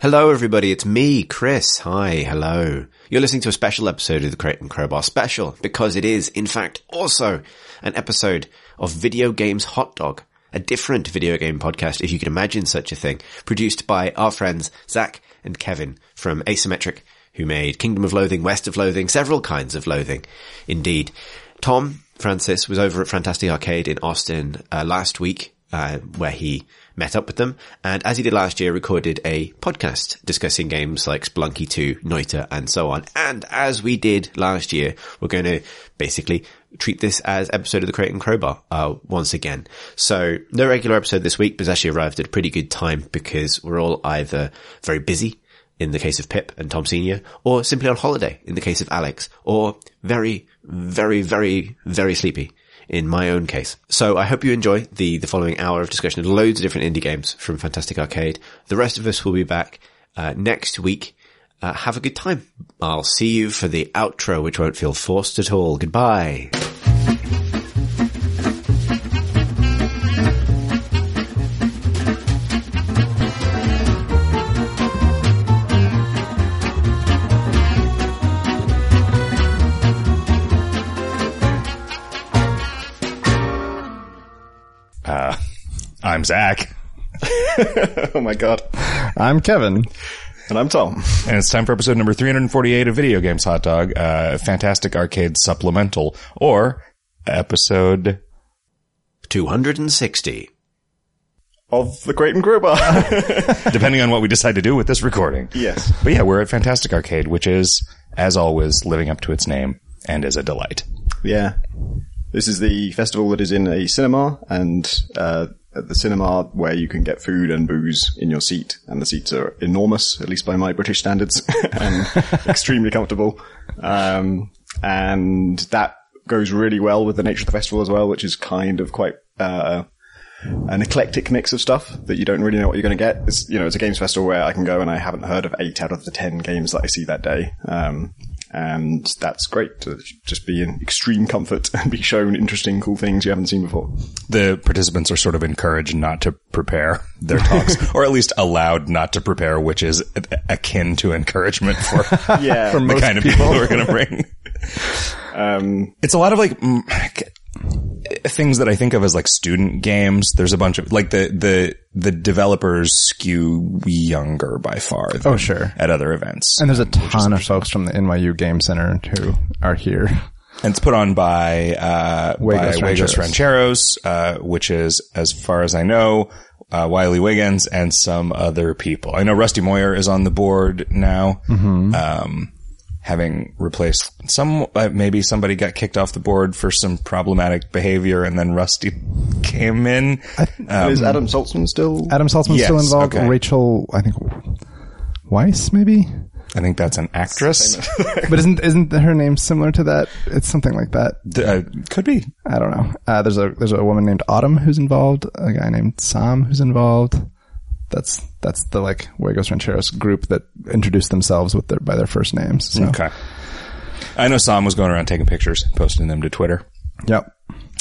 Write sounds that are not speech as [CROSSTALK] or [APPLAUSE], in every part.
Hello, everybody. It's me, Chris. Hi. Hello. You're listening to a special episode of the and Crowbar special because it is, in fact, also an episode of Video Games Hot Dog, a different video game podcast, if you can imagine such a thing, produced by our friends Zach and Kevin from Asymmetric, who made Kingdom of Loathing, West of Loathing, several kinds of loathing. Indeed. Tom Francis was over at Fantastic Arcade in Austin uh, last week, uh, where he met up with them, and as he did last year, recorded a podcast discussing games like Spelunky 2, Noita, and so on. And as we did last year, we're going to basically treat this as episode of the Crate and Crowbar uh, once again. So no regular episode this week, but actually arrived at a pretty good time because we're all either very busy in the case of Pip and Tom Senior, or simply on holiday in the case of Alex, or very, very, very, very sleepy in my own case. So I hope you enjoy the, the following hour of discussion of loads of different indie games from Fantastic Arcade. The rest of us will be back uh, next week. Uh, have a good time. I'll see you for the outro, which won't feel forced at all. Goodbye. I'm Zach. [LAUGHS] oh my god. I'm Kevin. And I'm Tom. And it's time for episode number 348 of Video Games Hot Dog, uh, Fantastic Arcade Supplemental, or episode 260. Of the Crate and Crowbar. [LAUGHS] depending on what we decide to do with this recording. yes. But yeah, we're at Fantastic Arcade, which is, as always, living up to its name and is a delight. Yeah. This is the festival that is in a cinema and, uh, at the cinema where you can get food and booze in your seat, and the seats are enormous, at least by my British standards, [LAUGHS] and [LAUGHS] extremely comfortable. Um, and that goes really well with the nature of the festival as well, which is kind of quite uh, an eclectic mix of stuff that you don't really know what you're going to get. It's you know it's a games festival where I can go and I haven't heard of eight out of the ten games that I see that day. Um, and that's great to just be in extreme comfort [LAUGHS] and be shown interesting, cool things you haven't seen before. The participants are sort of encouraged not to prepare their talks, [LAUGHS] or at least allowed not to prepare, which is akin to encouragement for, [LAUGHS] Yeah. for the kind of people who are going to bring. Um, It's a lot of like things that I think of as like student games. There's a bunch of like the the the developers skew younger by far. Oh, sure. At other events, And there's a ton of folks from the NYU Game Center who are here. and it's put on by uh, by Wagos Wagos Rancheros. Rancheros, uh, which is, as far as I know, uh, Wiley Wiggins and some other people. I know Rusty Moyher is on the board now. Mm-hmm. Um, having replaced some, uh, maybe somebody got kicked off the board for some problematic behavior, and then Rusty [LAUGHS] came in. is Adam Saltsman still? Adam Saltsman's Yes, still involved. okay. Rachel, I think, Weiss, maybe? I think that's an actress. [LAUGHS] But isn't, isn't her name similar to that? It's something like that. D- uh, could be. I don't know. Uh, there's a, there's a woman named Autumn who's involved, a guy named Sam who's involved. That's, that's the like Wagos Rancheros group that introduced themselves with their, by their first names. So, Okay. I know Sam was going around taking pictures, posting them to Twitter. yep.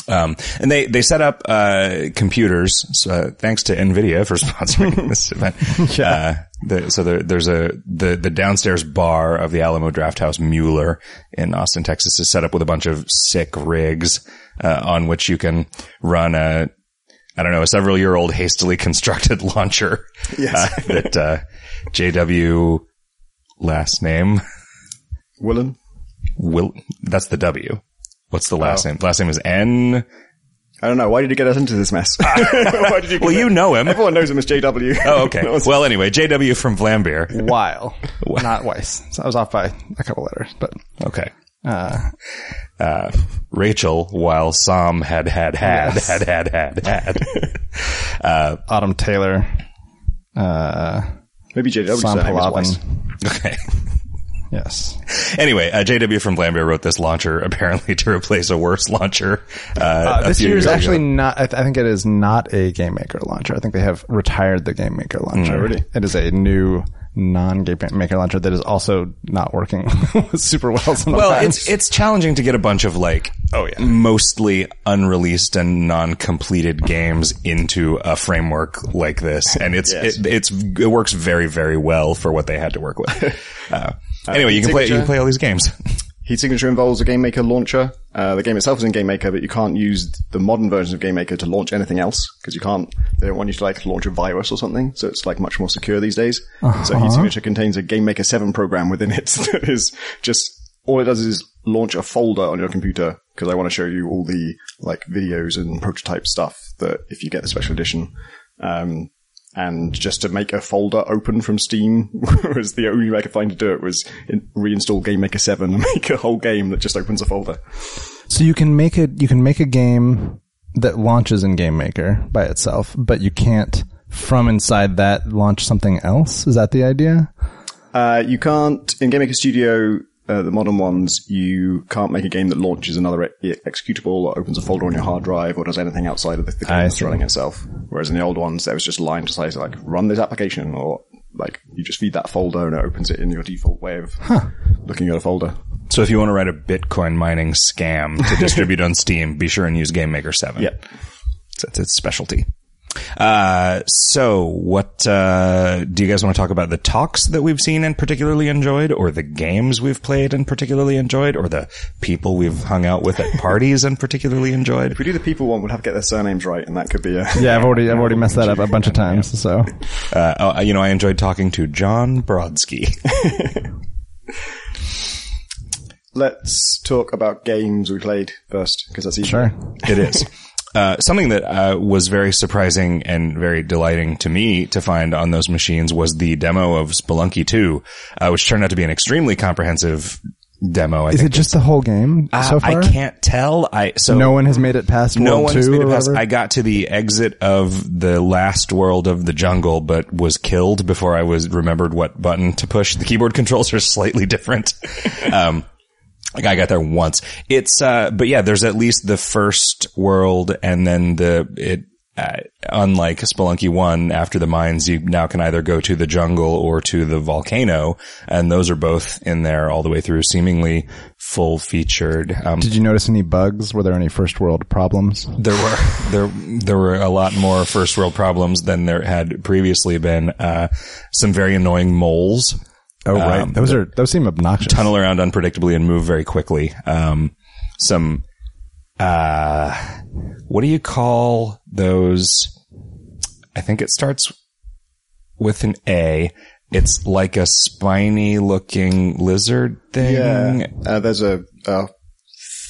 Um, and they, they set up, uh, computers. So, uh, thanks to NVIDIA for [LAUGHS] sponsoring this [LAUGHS] event. Uh, the, so there, there's a, the, the downstairs bar of the Alamo Drafthouse Mueller in Austin, Texas is set up with a bunch of sick rigs, uh, on which you can run a, I don't know, a several year old hastily constructed [LAUGHS] launcher. Yes. Uh, that, uh, JW last name. Willem? Will, that's the W. What's the last Oh. name? Last name is N. I don't know. Why did you get us into this mess? [LAUGHS] Why did you Well, you know him. Everyone knows him as JW. Oh, okay. [LAUGHS] No Well, anyway, JW from Vlambeer. Weil, not Weiss. So I was off by a couple letters, but Okay. Uh, Uh, Rachel, while Sam had had had Yes. had had had had. [LAUGHS] Autumn Taylor, uh, Maybe JW Sam surname. Palavin. Okay. Yes. Anyway, uh, JW from Vlambeer wrote this launcher apparently [LAUGHS] to replace a worse launcher. Uh, a this year is actually ago. not. I, th- I think it is not a Game Maker launcher. I think they have retired the Game Maker launcher. really? It is a new non-Game Maker launcher that is also not working [LAUGHS] super well. Sometimes. Well, it's it's challenging to get a bunch of like oh yeah, mostly unreleased and non-completed games into a framework like this, and it's Yes. it, it's it works very very well for what they had to work with. [LAUGHS] Uh, anyway, you can play you can play all these games. [LAUGHS] Heat Signature involves a Game Maker launcher. Uh, the game itself is in Game Maker, but you can't use the modern versions of Game Maker to launch anything else because you can't. They don't want you to like launch a virus or something, so it's like much more secure these days. So Heat Signature contains a Game Maker Seven program within it [LAUGHS] that is just all it does is launch a folder on your computer because I want to show you all the like videos and prototype stuff that if you get the special edition. Um, and just to make a folder open from Steam [LAUGHS] was the only way I could find to do it was reinstall Game Maker 7 and [LAUGHS] make a whole game that just opens a folder. So you can make it. You can make a game that launches in Game Maker by itself, but you can't from inside that launch something else. Is that the idea? Uh, you can't, in Game Maker Studio, uh, the modern ones, you can't make a game that launches another e- executable or opens a folder on your hard drive or does anything outside of the, the game I that's see. running itself. Whereas in the old ones, there was just a line to say, like, run this application or like, you just feed that folder and it opens it in your default way of looking at a folder. So if you want to write a Bitcoin mining scam to distribute on Steam, be sure and use Game Maker Seven. Yeah. It's, it's its specialty. Uh, so what, uh, do you guys want to talk about the talks that we've seen and particularly enjoyed or the games we've played and particularly enjoyed or the people we've hung out with at parties and particularly enjoyed? If we do the people one, we'll have to get their surnames right and that could be a, Yeah, I've already I've already messed that up a bunch of times. So Uh, oh, you know, I enjoyed talking to John Brodsky. [LAUGHS] Let's talk about games we played first, because that's easier. sure. It is. Uh, something that uh, was very surprising and very delighting to me to find on those machines was the demo of Spelunky 2, uh, which turned out to be an extremely comprehensive demo. I Is it just the whole game Uh, so far? I can't tell. I so No one has made it past no World one has made it past. whatever? I got to the exit of the last world of the jungle, but was killed before I was remembered what button to push. The keyboard [LAUGHS] controls are slightly different. um, like I got there once. It's, uh, but yeah, there's at least the first world and then the, it, uh, unlike Spelunky 1, after the mines, you now can either go to the jungle or to the volcano, and those are both in there all the way through, seemingly full featured. Um, Did you notice any bugs? Were there any first world problems? there were there there were a lot more first world problems than there had previously been. Uh, some very annoying moles Oh right, Um, those are those seem obnoxious. tunnel around unpredictably and move very quickly. Um, some uh, what do you call those? I think it starts with an A. It's like a spiny looking lizard thing. Yeah. Uh, there's a, a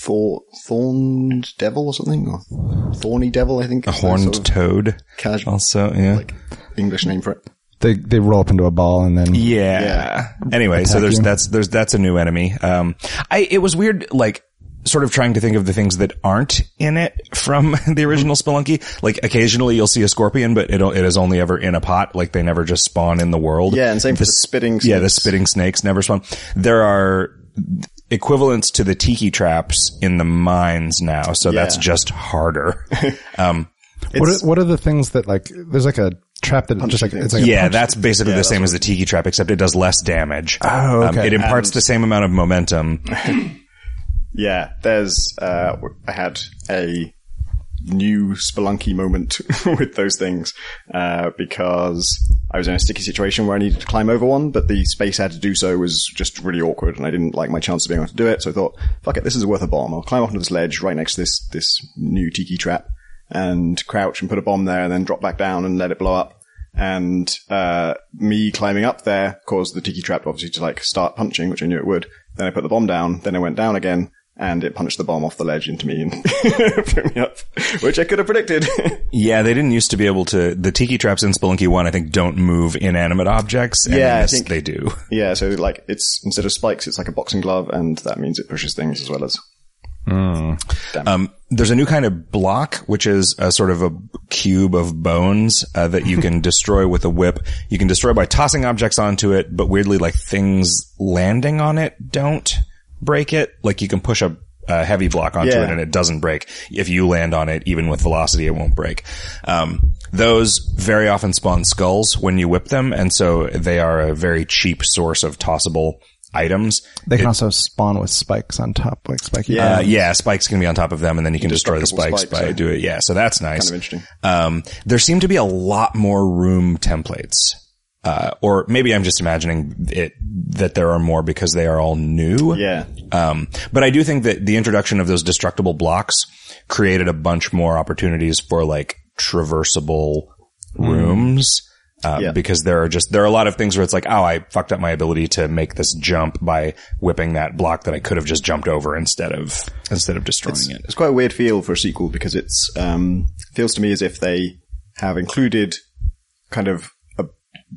thor- thorned devil or something, or thorny devil, I think. A horned sort of toad. casual Also, yeah. like English name for it. They they roll up into a ball and then Yeah. Yeah. Anyway, so there's you. that's there's that's a new enemy. Um, I it was weird, like sort of trying to think of the things that aren't in it from [LAUGHS] the original Spelunky. Like occasionally you'll see a scorpion, but it it is only ever in a pot. Like they never just spawn in the world. Yeah, and same for the spitting Yeah, the snakes. spitting snakes never spawn. There are equivalents to the tiki traps in the mines now, so that's just harder. [LAUGHS] um, what are, what are the things that like? There's like a trap that just like it's like a yeah, punch- that's basically the same as the tiki trap, except it does less damage. Oh, Um, it imparts the same amount of momentum. [LAUGHS] Yeah, there's, uh, I had a new Spelunky moment [LAUGHS] with those things, uh, because I was in a sticky situation where I needed to climb over one, but the space I had to do so was just really awkward and I didn't like my chance of being able to do it. So I thought, fuck it, this is worth a bomb. I'll climb up onto this ledge right next to this, this new tiki trap and crouch and put a bomb there and then drop back down and let it blow up. And, uh, me climbing up there caused the tiki trap obviously to like start punching, which I knew it would. Then I put the bomb down, then I went down again and it punched the bomb off the ledge into me and [LAUGHS] blew me up, which I could have predicted. [LAUGHS] Yeah, they didn't used to be able to. The tiki traps in Spelunky One, I think, don't move inanimate objects. And Yeah, in I think- they do. yeah, so like it's instead of spikes, it's like a boxing glove, and that means it pushes things as well as. Um, there's a new kind of block, which is a sort of a cube of bones uh, that you can [LAUGHS] destroy with a whip. You can destroy by tossing objects onto it, but weirdly, like things landing on it don't break it. Like you can push a, a heavy block onto Yeah. it and it doesn't break. If you land on it, even with velocity, it won't break. Um, those very often spawn skulls when you whip them, and so they are a very cheap source of tossable items. They can also spawn with spikes on top, like spiky. Yeah. Uh, yeah, spikes can be on top of them, and then you can destroy the spikes, spikes, by yeah. do it. Yeah, so that's nice. Kind of interesting. Um, there seem to be a lot more room templates, uh, or maybe I'm just imagining it that there are more because they are all new. Yeah. Um, but I do think that the introduction of those destructible blocks created a bunch more opportunities for like traversable rooms. Uh, Yeah. because there are just, there are a lot of things where it's like, oh, I fucked up my ability to make this jump by whipping that block that I could have just jumped over instead of, instead of destroying it. It's quite a weird feel for a sequel because it's um, feels to me as if they have included kind of a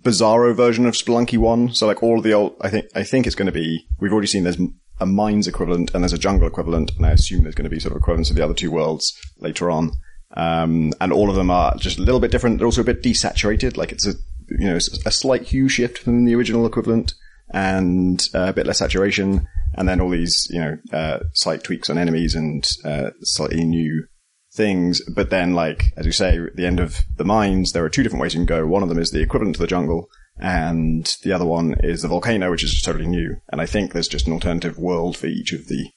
bizarro version of Spelunky One. So like all of the old, I think I think it's going to be. We've already seen there's a mines equivalent and there's a jungle equivalent, and I assume there's going to be sort of equivalents of the other two worlds later on. Um, and all of them are just a little bit different. They're also a bit desaturated. Like it's a you know a slight hue shift from the original equivalent and uh, a bit less saturation, and then all these, you know, uh, slight tweaks on enemies and uh, slightly new things. But then, like as you say, at the end of the mines, there are two different ways you can go. One of them is the equivalent to the jungle, and the other one is the volcano, which is totally new. And I think there's just an alternative world for each of the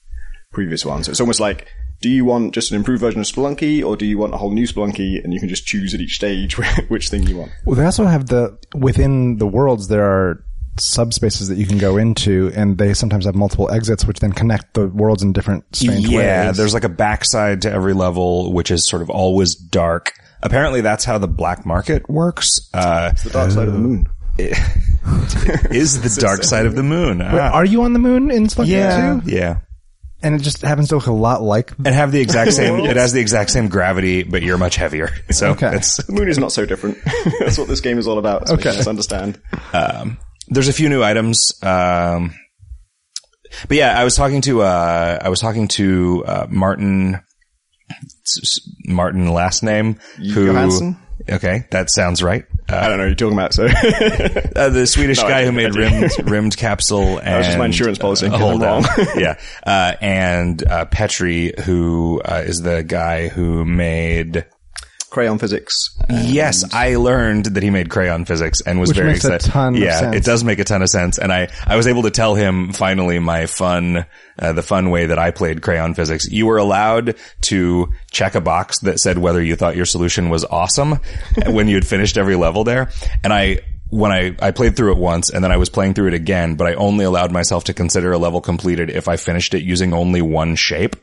previous ones. So it's almost like. Do you want just an improved version of Spelunky, or do you want a whole new Spelunky, and you can just choose at each stage [LAUGHS] which thing you want? Well, they also have the within the worlds there are subspaces that you can go into, and they sometimes have multiple exits, which then connect the worlds in different strange yeah, ways. Yeah, there's like a backside to every level, which is sort of always dark. Apparently, that's how the black market works. Uh, The dark side of the moon. [LAUGHS] is the [LAUGHS] dark side of the moon? Wait, Ah. are you on the moon in Spelunky yeah, too? yeah. And it just happens to look a lot like. And have the exact same. it has the exact same gravity, but you're much heavier. [LAUGHS] So Okay. it's The moon is not so different. [LAUGHS] That's what this game is all about. It's making Okay. us understand. um, there's a few new items. Um, but yeah, I was talking to uh, I was talking to uh, Martin s- s- Martin last name who Johansson? Okay that sounds right. Uh, I don't know what you're talking about, so. [LAUGHS] uh, the Swedish No, guy who made rimmed Rymdkapsel [LAUGHS] and was just my insurance policy, Uh, hold on. [LAUGHS] yeah, uh, and uh, Petri, who uh, is the guy who made. Crayon physics. Yes, I learned that he made crayon physics and was Which very makes a excited. ton of yeah, sense. it does make a ton of sense. And I, I was able to tell him finally my fun, uh, the fun way that I played crayon physics. You were allowed to check a box that said whether you thought your solution was awesome [LAUGHS] when you had finished every level there. And I, when I, I played through it once and then I was playing through it again, but I only allowed myself to consider a level completed if I finished it using only one shape.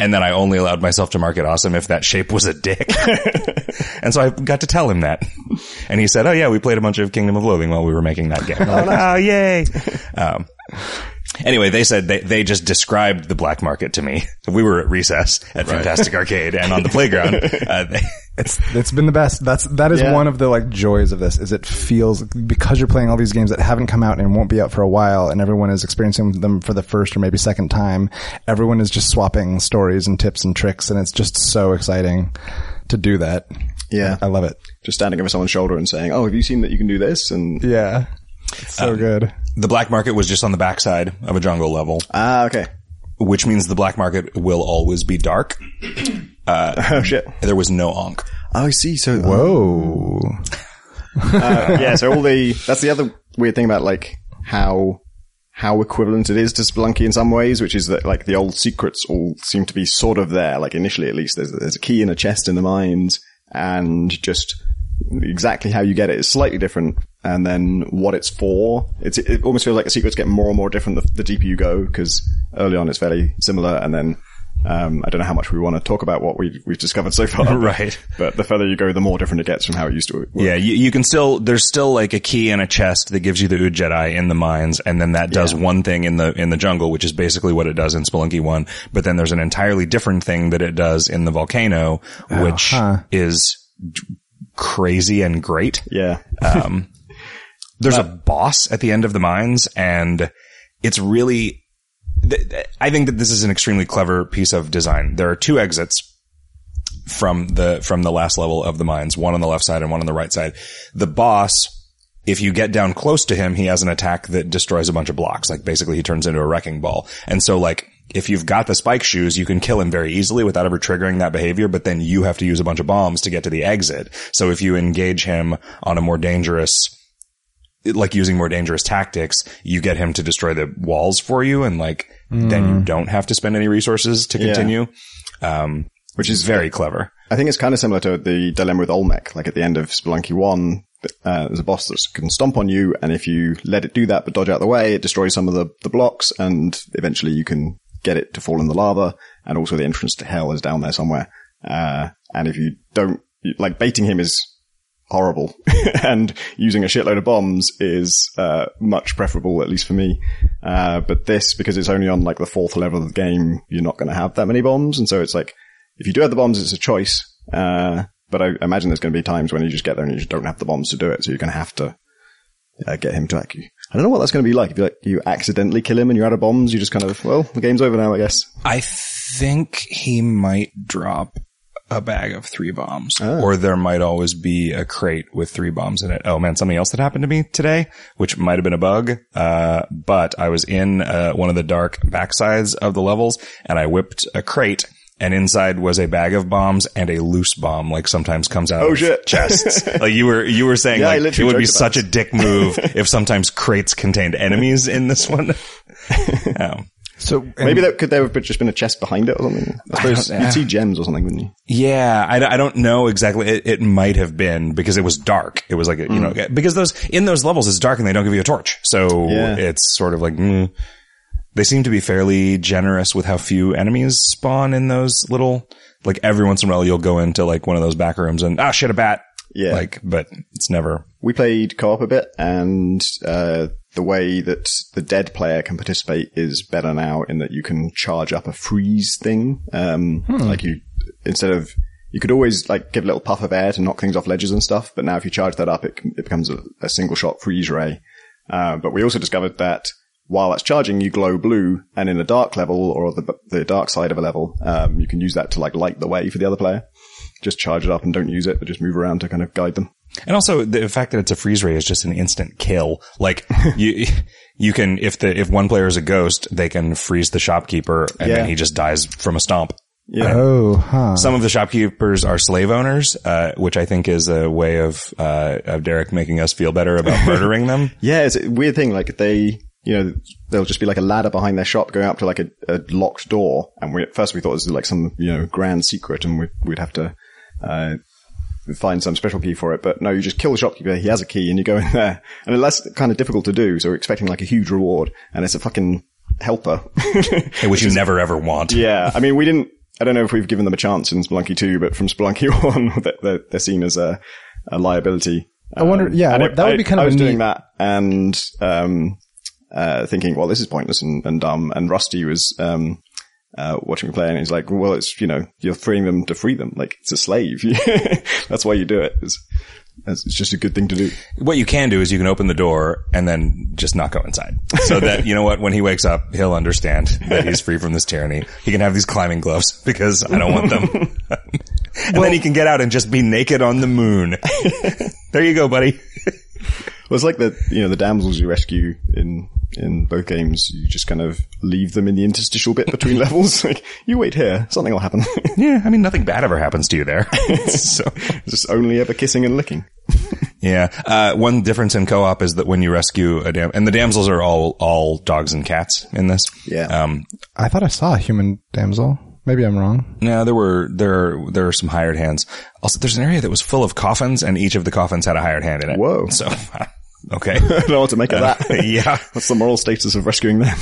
And then I only allowed myself to mark it awesome if that shape was a dick. [LAUGHS] and so I got to tell him that. And he said, Oh yeah, we played a bunch of Kingdom of Loathing while we were making that game. Like, [LAUGHS] oh, yay. Um, [LAUGHS] anyway, they said they, they just described the black market to me. We were at recess at Fantastic Arcade and on the playground. [LAUGHS] Uh, they, It's been the best. That's that is Yeah. one of the like joys of this. Is it feels because you're playing all these games that haven't come out and won't be out for a while, and everyone is experiencing them for the first or maybe second time. Everyone is just swapping stories and tips and tricks, and it's just so exciting to do that. Yeah. I love it. Just standing over someone's shoulder and saying, "Oh, have you seen that you can do this?" And Yeah, it's so good. the black market was just on the backside of a jungle level, ah, okay. which means the black market will always be dark. [LAUGHS] Oh shit. There was no onk. Oh, I see. So Whoa. uh, yeah. So all the that's the other weird thing about like how how equivalent it is to Spelunky in some ways, which is that like the old secrets all seem to be sort of there. Like initially, at least, there's there's a key in a chest in the mines, and just exactly how you get it is slightly different. And then what it's for, it's, it almost feels like the secrets get more and more different the, the deeper you go, because early on it's fairly similar, and then um, I don't know how much we want to talk about what we've, we've discovered so far. [LAUGHS] Right. But the further you go, the more different it gets from how it used to work. Yeah, you, you can still, there's still like a key in a chest that gives you the Udjat Eye in the mines, and then that does one thing in the, in the jungle, which is basically what it does in Spelunky 1, but then there's an entirely different thing that it does in the volcano, which huh. is crazy and great. Yeah. Um, [LAUGHS] there's a boss at the end of the mines and it's really, th- th- I think that this is an extremely clever piece of design. There are two exits from the, from the last level of the mines, one on the left side and one on the right side. The boss, if you get down close to him, he has an attack that destroys a bunch of blocks. Like basically he turns into a wrecking ball. And so like, if you've got the spike shoes, you can kill him very easily without ever triggering that behavior, but then you have to use a bunch of bombs to get to the exit. So if you engage him on a more dangerous like using more dangerous tactics, you get him to destroy the walls for you, and like then you don't have to spend any resources to continue. Um, which is very clever. I think it's kind of similar to the dilemma with Olmec. Like at the end of Spelunky 1, uh, there's a boss that can stomp on you, and if you let it do that but dodge out of the way, it destroys some of the, the blocks, and eventually you can get it to fall in the lava, and also the entrance to hell is down there somewhere. Uh, and if you don't, like baiting him is horrible, [LAUGHS] and using a shitload of bombs is, uh, much preferable, at least for me. Uh, but this, because it's only on like the fourth level of the game, you're not going to have that many bombs, and so it's like, if you do have the bombs, it's a choice. Uh, but I imagine there's going to be times when you just get there and you just don't have the bombs to do it. So you're going to have to uh, get him to act you. I don't know what that's going to be like. If you like, you accidentally kill him and you're out of bombs, you just kind of, well, the game's over now, I guess. I think he might drop a bag of three bombs, or there might always be a crate with three bombs in it. Oh man, something else that happened to me today, which might have been a bug. Uh, but I was in uh, one of the dark backsides of the levels, and I whipped a crate. And inside was a bag of bombs and a loose bomb, like sometimes comes out Oh, of shit. [LAUGHS] chests. [LAUGHS] like you were, you were saying, Yeah, like it would be joked about such a dick move [LAUGHS] if sometimes crates contained enemies in this one. um, So Maybe that could there have just been a chest behind it or something. I suppose don't- you'd see gems or something, wouldn't you? Yeah, I, I don't know exactly. It, it might have been because it was dark. It was like, a, you know, because those, in those levels it's dark and they don't give you a torch. So Yeah. it's sort of like, mm, they seem to be fairly generous with how few enemies spawn in those little, like every once in a while you'll go into like one of those back rooms and, ah, shit, a bat. Yeah. Like, but it's never, We played co-op a bit and, uh, the way that the dead player can participate is better now in that you can charge up a freeze thing. Um, like you, instead of, you could always like give a little puff of air to knock things off ledges and stuff, but now if you charge that up, it, it becomes a, a single shot freeze ray. Uh, but we also discovered that while that's charging, you glow blue, and in a dark level or the the dark side of a level, um, you can use that to like light the way for the other player. Just charge it up and don't use it, but just move around to kind of guide them. And also the fact that it's a freeze ray is just an instant kill. Like [LAUGHS] you, you can, if the, if one player is a ghost, they can freeze the shopkeeper and Yeah. then he just dies from a stomp. Yeah. oh, huh. Some of the shopkeepers are slave owners, uh, which I think is a way of, uh, of Derek making us feel better about [LAUGHS] murdering them. Yeah, it's a weird thing. Like they, you know, there'll just be like a ladder behind their shop going up to like a, a locked door. And we, at first we thought this was like some, you know, grand secret and we'd, we'd have to, uh, find some special key for it. But no, you just kill the shopkeeper. He has a key and you go in there [LAUGHS] and that's kind of difficult to do. So we're expecting like a huge reward and it's a fucking helper. which [LAUGHS] you never ever want. yeah. I mean, we didn't, I don't know if we've given them a chance in Spelunky 2, but from Spelunky [LAUGHS] 1, they're- they're, they're seen as a, a liability. I wonder- yeah, and what- that would be kind I of a was doing that and, um, uh, thinking, well, this is pointless and, and dumb. And Rusty was, um, uh, watching me play and he's like, well, it's, you know, you're freeing them to free them. Like, it's a slave. [LAUGHS] That's why you do it. It's, it's it's just a good thing to do. What you can do is you can open the door and then just not go inside. So that, you know what, when he wakes up, he'll understand that he's free from this tyranny. He can have these climbing gloves because I don't want them. [LAUGHS] and then he can get out and just be naked on the moon. [LAUGHS] there you go, buddy. Well, it's like the, you know, the damsels you rescue in, in both games. You just kind of leave them in the interstitial bit between [LAUGHS] levels. [LAUGHS] Like, you wait here, something will happen. [LAUGHS] Yeah, I mean, nothing bad ever happens to you there. so, just only ever kissing and licking. yeah. Uh, one difference in co-op is that when you rescue a dam, and the damsels are all, all dogs and cats in this. Yeah. Um, I thought I saw a human damsel. Maybe I'm wrong. no, there were, there, are- there are some hired hands. Also, there's an area that was full of coffins and each of the coffins had a hired hand in it. Whoa. So, okay. [LAUGHS] I don't know what to make of that. [LAUGHS] yeah. [LAUGHS] What's the moral status of rescuing them?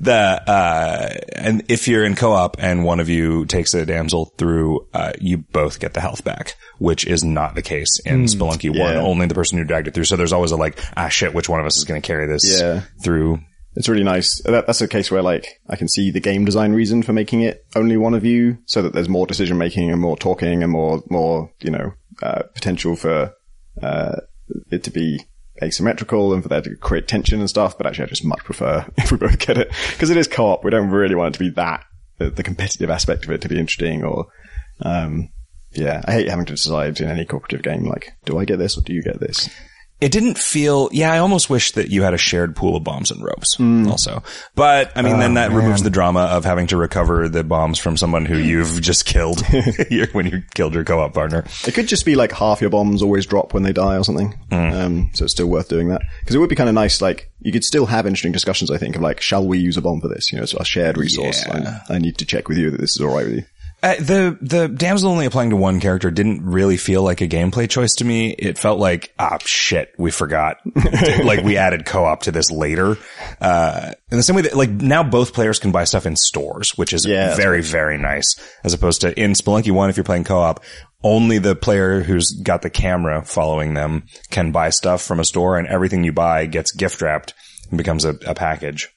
the uh and if you're in co-op and one of you takes a damsel through uh you both get the health back which is not the case in spelunky 1 yeah. only the person who dragged it through so there's always a like ah shit which one of us is going to carry this Yeah. through It's really nice. That, that's a case where like I can see the game design reason for making it only one of you, so that there's more decision making and more talking and more more you know uh, potential for uh, it to be asymmetrical and for there to create tension and stuff. But actually, I just much prefer [LAUGHS] if we both get it because it is co-op. We don't really want it to be that the, the competitive aspect of it to be interesting or. Um, yeah, I hate having to decide in any cooperative game, like, do I get this or do you get this? It didn't feel, yeah, I almost wish that you had a shared pool of bombs and ropes also. But I mean, then that removes the drama of having to recover the bombs from someone who you've just killed [LAUGHS] when you killed your co-op partner. It could just be like half your bombs always drop when they die or something. Um, so it's still worth doing that. Because it would be kind of nice, like, you could still have interesting discussions, I think, of like, shall we use a bomb for this? You know, it's a shared resource. Yeah. I, need to check with you that this is alright with you. Uh, the the damsel only applying to one character didn't really feel like a gameplay choice to me. It felt like ah shit, we forgot. [LAUGHS] like we added co-op to this later. Uh, in the same way that like now both players can buy stuff in stores, which is Yeah, very very nice. As opposed to in Spelunky One, if you're playing co-op, only the player who's got the camera following them can buy stuff from a store, and everything you buy gets gift wrapped and becomes a, a package.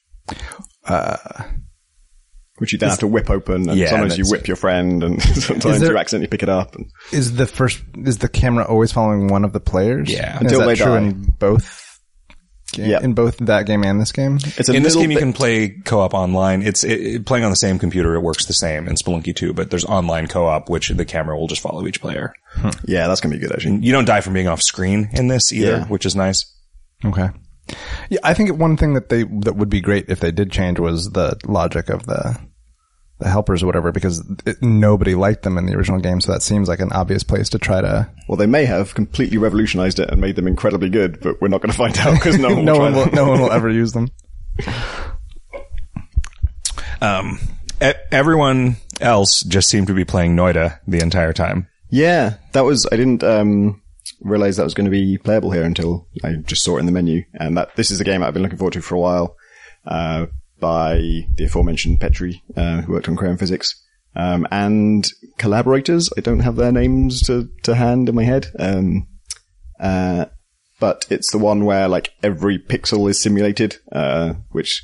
Which you then have to whip open, and Yeah, sometimes you whip your friend, and [LAUGHS] sometimes there- you accidentally pick it up. And Is the first is the camera always following one of the players? Yeah. And is Until that they true die. in both. ga- Yeah. in both that game and this game. it's a in this little game, you can play co-op online. It's it, it- playing on the same computer. It works the same in Spelunky 2, but there's online co-op, which the camera will just follow each player. Hmm. yeah, that's gonna be good actually. You don't die from being off screen in this either, Yeah. which is nice. Okay. Yeah, I think one thing that they that would be great if they did change was the logic of the the helpers or whatever, because it, nobody liked them in the original game. So that seems like an obvious place to try to. Well, they may have completely revolutionized it and made them incredibly good, but we're not going to find out because no [LAUGHS] one no will one try will. No one will ever use them. [LAUGHS] Um, e- everyone else just seemed to be playing Noita the entire time. Yeah, that was, I didn't, um, realize that was going to be playable here until I just saw it in the menu. And that, this is a game I've been looking forward to for a while, uh, by the aforementioned Petri, uh, who worked on Crayon Physics. Um, and collaborators. I don't have their names to, to hand in my head. Um, uh, but it's the one where like every pixel is simulated, uh, which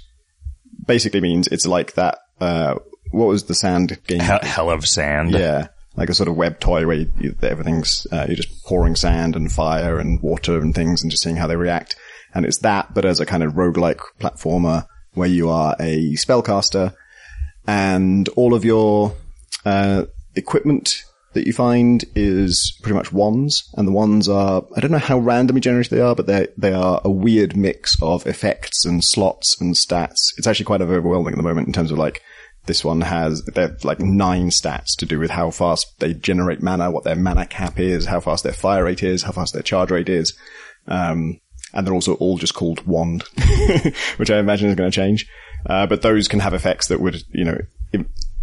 basically means it's like that, uh, what was the sand game? Hell, hell of sand. Yeah, like a sort of web toy where you, you, everything's uh, you're just pouring sand and fire and water and things and just seeing how they react. And it's that, but as a kind of roguelike platformer where you are a spellcaster and all of your uh, equipment that you find is pretty much wands, and the wands are I don't know how randomly generated they are, but they they are a weird mix of effects and slots and stats. It's actually quite overwhelming at the moment in terms of like this one has they like nine stats to do with how fast they generate mana, what their mana cap is, how fast their fire rate is, how fast their charge rate is. Um, and they're also all just called wand, [LAUGHS] which I imagine is going to change. Uh, but those can have effects that would, you know,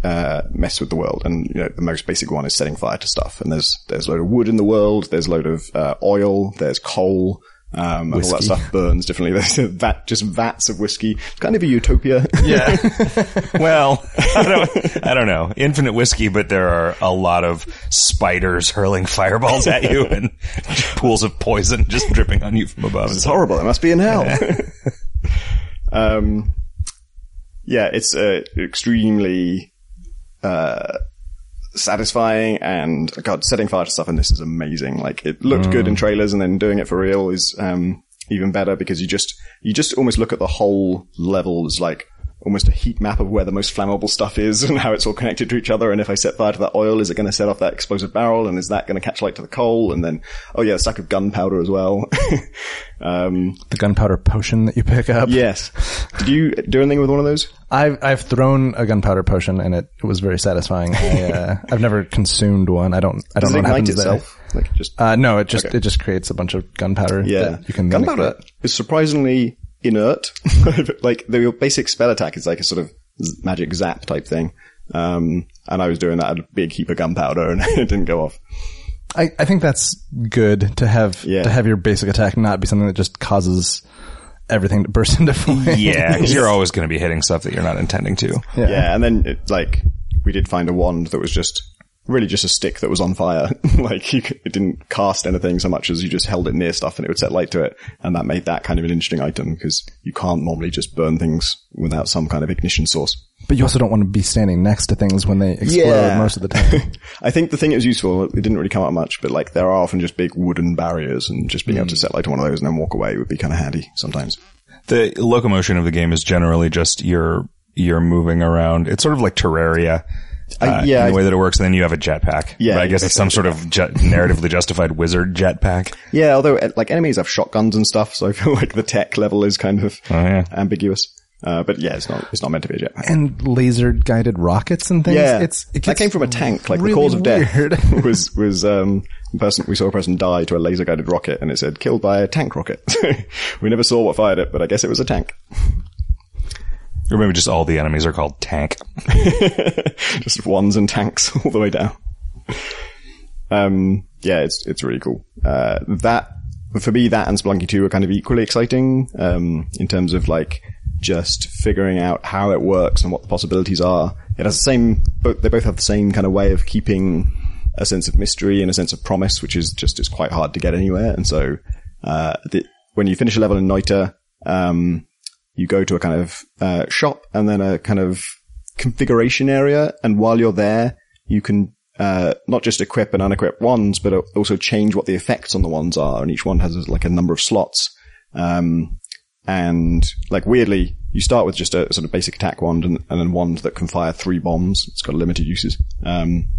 uh, mess with the world. And, you know, the most basic one is setting fire to stuff. And there's, there's a load of wood in the world. There's a load of, uh, oil. There's coal. Um, and all that stuff burns differently. [LAUGHS] There's a vat, just vats of whiskey. It's kind of a utopia. Yeah. [LAUGHS] well, I don't, I don't know. Infinite whiskey, but there are a lot of spiders hurling fireballs at you and [LAUGHS] pools of poison just dripping on you from above. It's horrible. It must be in hell. um, yeah, it's uh, extremely uh, satisfying, and God, setting fire to stuff in this is amazing. Like it looked good in trailers, and then doing it for real is um, even better because you just you just almost look at the whole level as like almost a heat map of where the most flammable stuff is [LAUGHS] and how it's all connected to each other. And if I set fire to that oil, is it going to set off that explosive barrel? And is that going to catch light to the coal? And then, oh yeah, a stack of gunpowder as well. [LAUGHS] um, The gunpowder potion that you pick up. Yes. Did you do anything with one of those? I've I've thrown a gunpowder potion and it, it was very satisfying. I, uh, [LAUGHS] I've never consumed one. I don't I don't Does it know what ignite happens itself? Like just. Uh, no, it just Okay. it just creates a bunch of gunpowder. yeah. that you can Gunpowder is surprisingly inert. [LAUGHS] like the basic spell attack is like a sort of z- magic zap type thing. Um, and I was doing that at a big heap of gunpowder [LAUGHS] and it didn't go off. I, I think that's good to have Yeah. to have your basic attack not be something that just causes everything to burst [LAUGHS] into flame. Yeah, because you're always going to be hitting stuff that you're not intending to. Yeah. Yeah. And then it, like we did find a wand that was just really just a stick that was on fire. [LAUGHS] like you could, it didn't cast anything so much as you just held it near stuff and it would set light to it. And that made that kind of an interesting item because you can't normally just burn things without some kind of ignition source. But you also don't want to be standing next to things when they explode Yeah. most of the time. [LAUGHS] I think the thing that was useful, it didn't really come up much, but like there are often just big wooden barriers and just being able to mm. set light to one of those and then walk away would be kind of handy sometimes. The locomotion of the game is generally just you're you're moving around. It's sort of like Terraria, uh, yeah, in the way that it works, and then you have a jetpack. Yeah, But I guess it's some sort of jet, narratively justified wizard jetpack. [LAUGHS] Yeah, although uh, like enemies have shotguns and stuff, so I feel [LAUGHS] like the tech level is kind of Oh, yeah. ambiguous. Uh, but yeah, it's not it's not meant to be a jetpack. and laser guided rockets and things. Yeah, it's it that came from a tank. Like really the cause of death [LAUGHS] was was um, person we saw a person die to a laser guided rocket, and it said killed by a tank rocket. we never saw what fired it, but I guess it was a tank. Or maybe just all the enemies are called tank. [LAUGHS] Just ones and tanks [LAUGHS] all the way down. Um, yeah, it's it's really cool. Uh, that for me, that and Spelunky Two are kind of equally exciting um, in terms of like just figuring out how it works and what the possibilities are. It has the same, they both have the same kind of way of keeping a sense of mystery and a sense of promise, which is just is quite hard to get anywhere. And so, uh, the, when you finish a level in Noita, um, you go to a kind of uh, shop and then a kind of configuration area. And while you're there, you can uh, not just equip and unequip wands, but also change what the effects on the wands are. And each one has like a number of slots. Um, and like weirdly, you start with just a sort of basic attack wand and, and then wand that can fire three bombs. It's got limited uses. Um,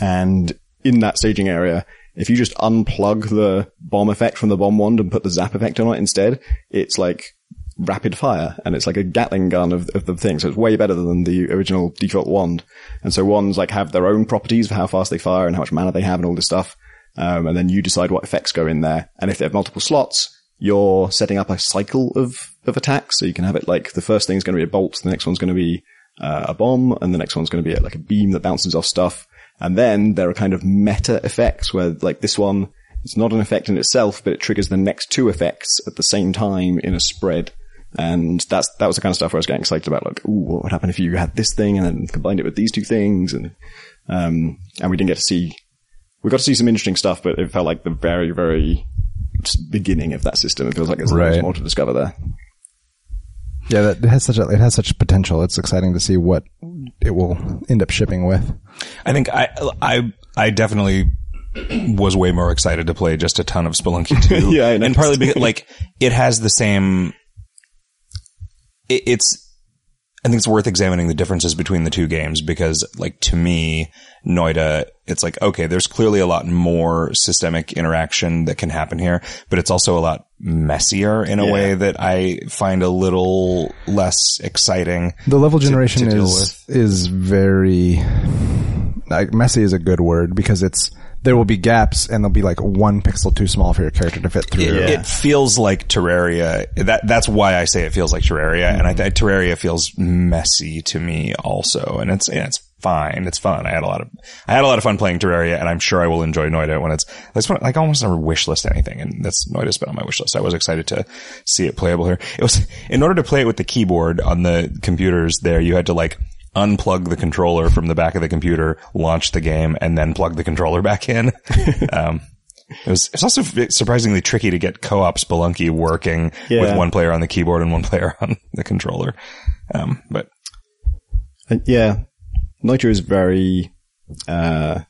and in that staging area, if you just unplug the bomb effect from the bomb wand and put the zap effect on it instead, it's like rapid fire and it's like a Gatling gun of, of the thing. So it's way better than the original default wand. And so wands like have their own properties for how fast they fire and how much mana they have and all this stuff. Um, and then you decide what effects go in there. And if they have multiple slots, you're setting up a cycle of, of attacks. So you can have it like the first thing is going to be a bolt, the next one's going to be uh, a bomb, and the next one's going to be like a beam that bounces off stuff. And then there are kind of meta effects where like this one, it's not an effect in itself, but it triggers the next two effects at the same time in a spread. And that's, that was the kind of stuff where I was getting excited about, like, ooh, what would happen if you had this thing and then combined it with these two things? And, um, and we didn't get to see, we got to see some interesting stuff, but it felt like the very, very beginning of that system. It feels like there's Right. more to discover there. Yeah, that it has such a, it has such potential. It's exciting to see what it will end up shipping with. I think I, I, I definitely was way more excited to play just a ton of Spelunky 2. [LAUGHS] Yeah, and noticed. partly because, like, it has the same, it, it's, I think it's worth examining the differences between the two games because, like, to me, Noita, it's like, okay, there's clearly a lot more systemic interaction that can happen here, but it's also a lot messier in a Yeah. way that I find a little less exciting. The level generation to deal is is very like messy is a good word because it's there will be gaps and there'll be like one pixel too small for your character to fit through. It, it feels like Terraria. That that's why I say it feels like Terraria, and I mm-hmm. think Terraria feels messy to me also. And it's yeah, it's fine, it's fun. I had a lot of I had a lot of fun playing Terraria, and I'm sure I will enjoy Noita when it's that's when, like I almost never wish list anything, and that's Noita's been on my wish list. I was excited to see it playable here. It was in order to play it with the keyboard on the computers. There, you had to like unplug the controller from the back of the computer, launch the game, and then plug the controller back in. [LAUGHS] um, it was, it's also surprisingly tricky to get co-op Spelunky working Yeah. with one player on the keyboard and one player [LAUGHS] on the controller. Um, but And yeah, Noita is very uh,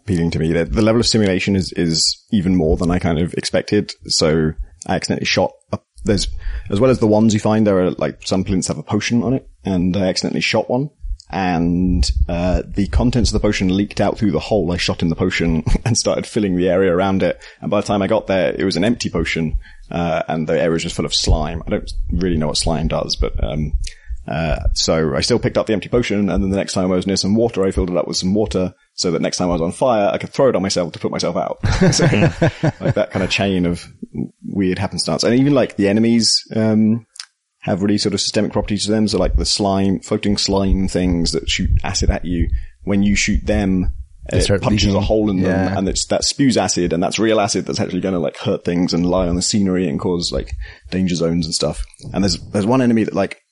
appealing to me. The, the level of simulation is is even more than I kind of expected. So I accidentally shot up. There's as well as the ones you find. There are like some plinths have a potion on it, and I accidentally shot one. And uh, the contents of the potion leaked out through the hole I shot in the potion [LAUGHS] and started filling the area around it. And by the time I got there, it was an empty potion, uh, and the area was just full of slime. I don't really know what slime does, but um, uh, so I still picked up the empty potion, and then the next time I was near some water, I filled it up with some water, so that next time I was on fire, I could throw it on myself to put myself out. [LAUGHS] so, like that kind of chain of weird happenstance, and even like the enemies um, have really sort of systemic properties to them. So like the slime, floating slime things that shoot acid at you, when you shoot them. It punches leaking. a hole in them, Yeah. and it's, that spews acid, and that's real acid that's actually going to like hurt things and lie on the scenery and cause like danger zones and stuff. And there's there's one enemy that like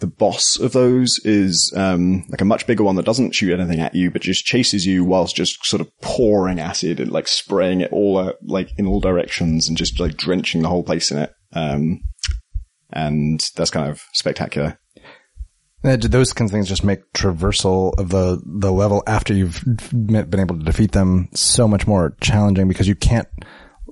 the boss of those is um, like a much bigger one that doesn't shoot anything at you, but just chases you whilst just sort of pouring acid and like spraying it all uh, like in all directions and just like drenching the whole place in it. Um, and that's kind of spectacular. Those kinds of things just make traversal of the, the level after you've been able to defeat them so much more challenging because you can't,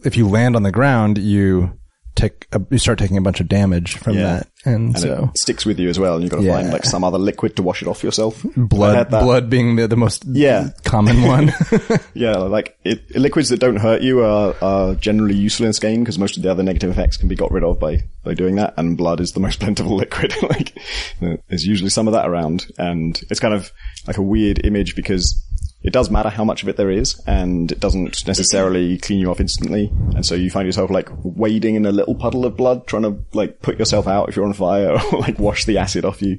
if you land on the ground, you take a, you start taking a bunch of damage from Yeah. that, and, And so it sticks with you as well, and you've got to Yeah. find like some other liquid to wash it off yourself. Blood blood being the, the most Yeah. common [LAUGHS] one. Yeah, like it, liquids that don't hurt you are, are generally useful in this game because most of the other negative effects can be got rid of by, by doing that. And blood is the [LAUGHS] most plentiful liquid. [LAUGHS] like there's usually some of that around, and it's kind of like a weird image because it does matter how much of it there is, and it doesn't necessarily clean you off instantly. And so you find yourself like wading in a little puddle of blood, trying to like put yourself out if you're on fire, [LAUGHS] or like wash the acid off you.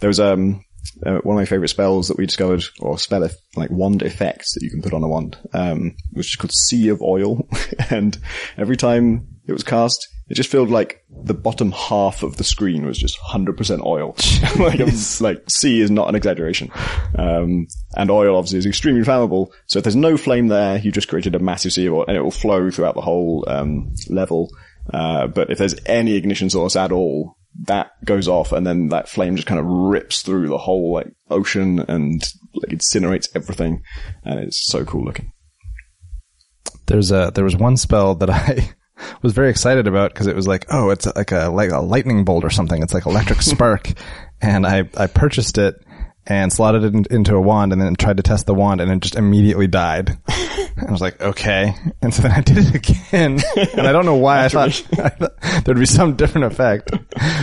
There was um uh, one of my favorite spells that we discovered, or spell eff- like wand effects that you can put on a wand, um, which is called Sea of Oil. [LAUGHS] and every time it was cast, it just felt like the bottom half of the screen was just 100% oil. [LAUGHS] like, um, like sea is not an exaggeration. Um, and oil obviously is extremely flammable. So if there's no flame there, you just created a massive sea of oil and it will flow throughout the whole, um, level. Uh, but if there's any ignition source at all, that goes off and then that flame just kind of rips through the whole like ocean and like incinerates everything. And it's so cool looking. There's a there was one spell that I was very excited about because it was like, oh, it's like a like a lightning bolt or something. It's like electric [LAUGHS] spark, and I I purchased it and slotted it in, into a wand and then tried to test the wand and it just immediately died. [LAUGHS] I was like, okay. And so then I did it again and I don't know why I thought, [LAUGHS] I thought there'd be some different effect,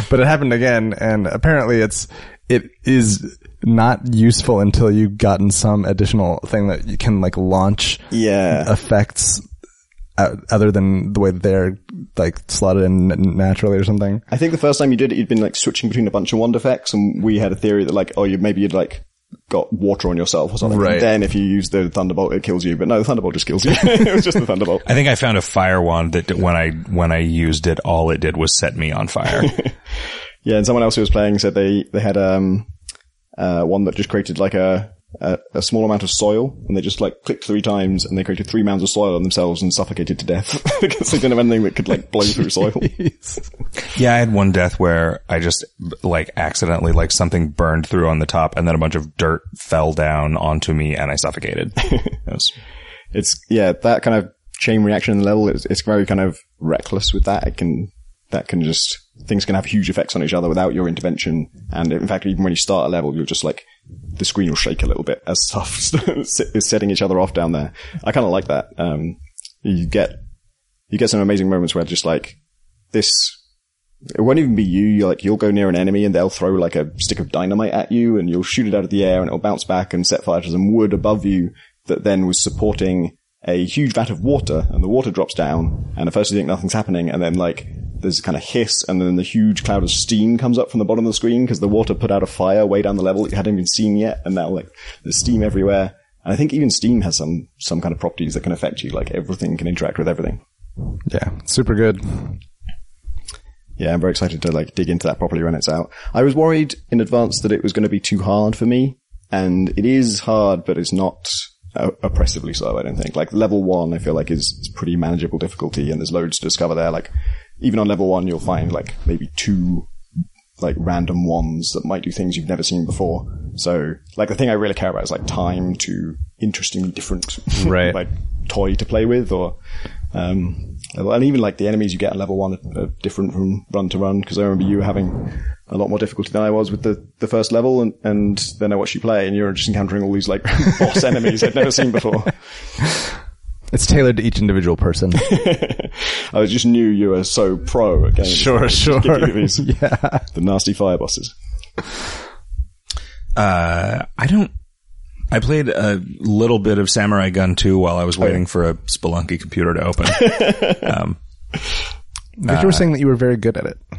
but it happened again. And apparently it's, it is not useful until you've gotten some additional thing that you can like launch Yeah. effects other than the way that they're like slotted in naturally or something. I think the first time you did it, you'd been like switching between a bunch of wand effects and we had a theory that like, oh, you, maybe you'd like got water on yourself or something. Right. And then if you use the thunderbolt, it kills you. But no, the thunderbolt just kills you. [LAUGHS] it was just the thunderbolt. I think I found a fire wand that when I when I used it, all it did was set me on fire. [LAUGHS] Yeah, and someone else who was playing said they they had um uh one that just created like a a, a small amount of soil, and they just like clicked three times, and they created three mounds of soil on themselves and suffocated to death [LAUGHS] because they didn't have anything that could like blow through soil. [LAUGHS] yeah, I had one death where I just like accidentally like something burned through on the top, and then a bunch of dirt fell down onto me, and I suffocated. [LAUGHS] It was- It's yeah, that kind of chain reaction level. It's, it's very kind of reckless with that. It can that can just things can have huge effects on each other without your intervention. And in fact, even when you start a level, you're just like the screen will shake a little bit as [LAUGHS] stuff is setting each other off down there. I kind of like that. Um, you get you get some amazing moments where just like this it won't even be you. Like you'll go near an enemy and they'll throw like a stick of dynamite at you, and you'll shoot it out of the air, and it'll bounce back and set fire to some wood above you that then was supporting a huge vat of water, and the water drops down, and at first you think nothing's happening, and then like there's a kind of hiss, and then the huge cloud of steam comes up from the bottom of the screen because the water put out a fire way down the level that you hadn't even seen yet, and now like there's steam everywhere. And I think even steam has some some kind of properties that can affect you, like everything can interact with everything. Yeah, super good. Yeah, I'm very excited to like dig into that properly when it's out. I was worried in advance that it was going to be too hard for me, and it is hard, but it's not oppressively so. I don't think. Like level one, I feel like is, is pretty manageable difficulty, and there's loads to discover there. Like even on level one, you'll find like maybe two like random wands that might do things you've never seen before. So like the thing I really care about is like time to interestingly different [LAUGHS] Right. like toy to play with or um and even like the enemies you get on level one are, are different from run to run because I remember you having a lot more difficulty than I was with the, the first level and, and then I watched you play and you're just encountering all these like [LAUGHS] boss enemies I'd never seen before. [LAUGHS] It's tailored to each individual person. [LAUGHS] I just knew you were so pro at games. Sure, Just sure. give you these- [LAUGHS] yeah. The nasty fire bosses. Uh, I don't. I played a little bit of Samurai Gunn 2 while I was waiting for a Spelunky computer to open. [LAUGHS] um, But you were saying that you were very good at it. uh,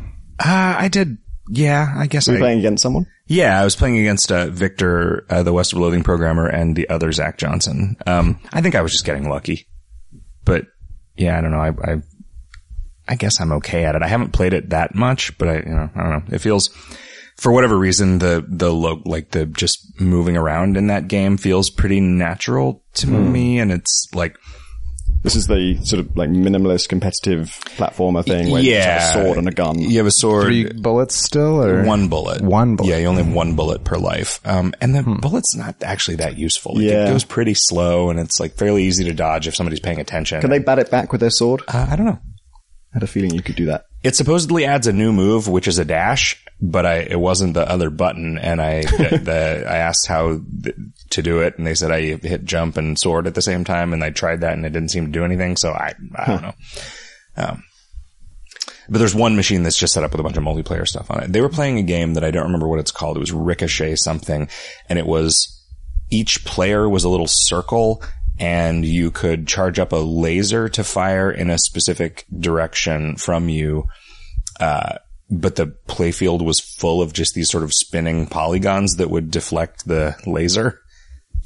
I did. Yeah, I guess Were you I. playing against someone? Yeah, I was playing against uh, Victor, uh, the West of Loathing programmer, and the other Zack Johnson. Um, I think I was just getting lucky, but yeah, I don't know. I, I, I guess I'm okay at it. I haven't played it that much, but I, you know, I don't know. It feels, for whatever reason, the the lo- like the just moving around in that game feels pretty natural to me, and it's like This is the sort of like minimalist competitive platformer thing where you have a sword and a gun. You have a sword. Three bullets still, or One bullet. One bullet. Hmm. Yeah, you only have one bullet per life. Um, and the bullet's not actually that useful. Like, Yeah. It goes pretty slow and it's like fairly easy to dodge if somebody's paying attention. Can they bat it back with their sword? Uh, I don't know. I had a feeling you could do that. It supposedly adds a new move, which is a dash, but I, it wasn't the other button. And I, [LAUGHS] the, the, I asked how th- to do it and they said I hit jump and sword at the same time. And I tried that and it didn't seem to do anything. So I, I don't know. Um, but there's one machine that's just set up with a bunch of multiplayer stuff on it. They were playing a game that I don't remember what it's called. It was Ricochet something and it was each player was a little circle and you could charge up a laser to fire in a specific direction from you. Uh, but the playfield was full of just these sort of spinning polygons that would deflect the laser.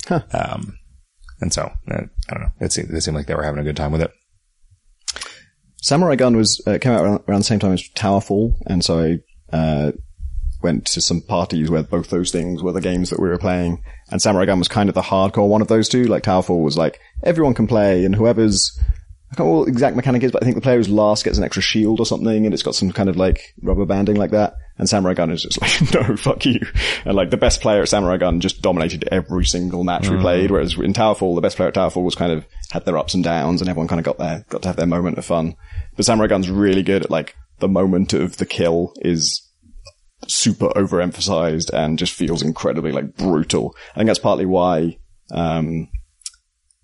Um, and so, uh, I don't know. It seemed, it seemed like they were having a good time with it. Samurai Gunn was uh, came out around, around the same time as Towerfall, and so I uh, went to some parties where both those things were the games that we were playing. And Samurai Gunn was kind of the hardcore one of those two. Like Towerfall was like everyone can play, and whoever's I can't remember what exact mechanic is, but I think the player who's last gets an extra shield or something, and it's got some kind of like rubber banding like that. And Samurai Gunn is just like, [LAUGHS] no, fuck you. And like the best player at Samurai Gunn just dominated every single match we played, whereas in Towerfall, the best player at Towerfall was kind of had their ups and downs, and everyone kind of got their got to have their moment of fun. But Samurai Gunn's really good at like the moment of the kill is super overemphasized and just feels incredibly like brutal. I think that's partly why um,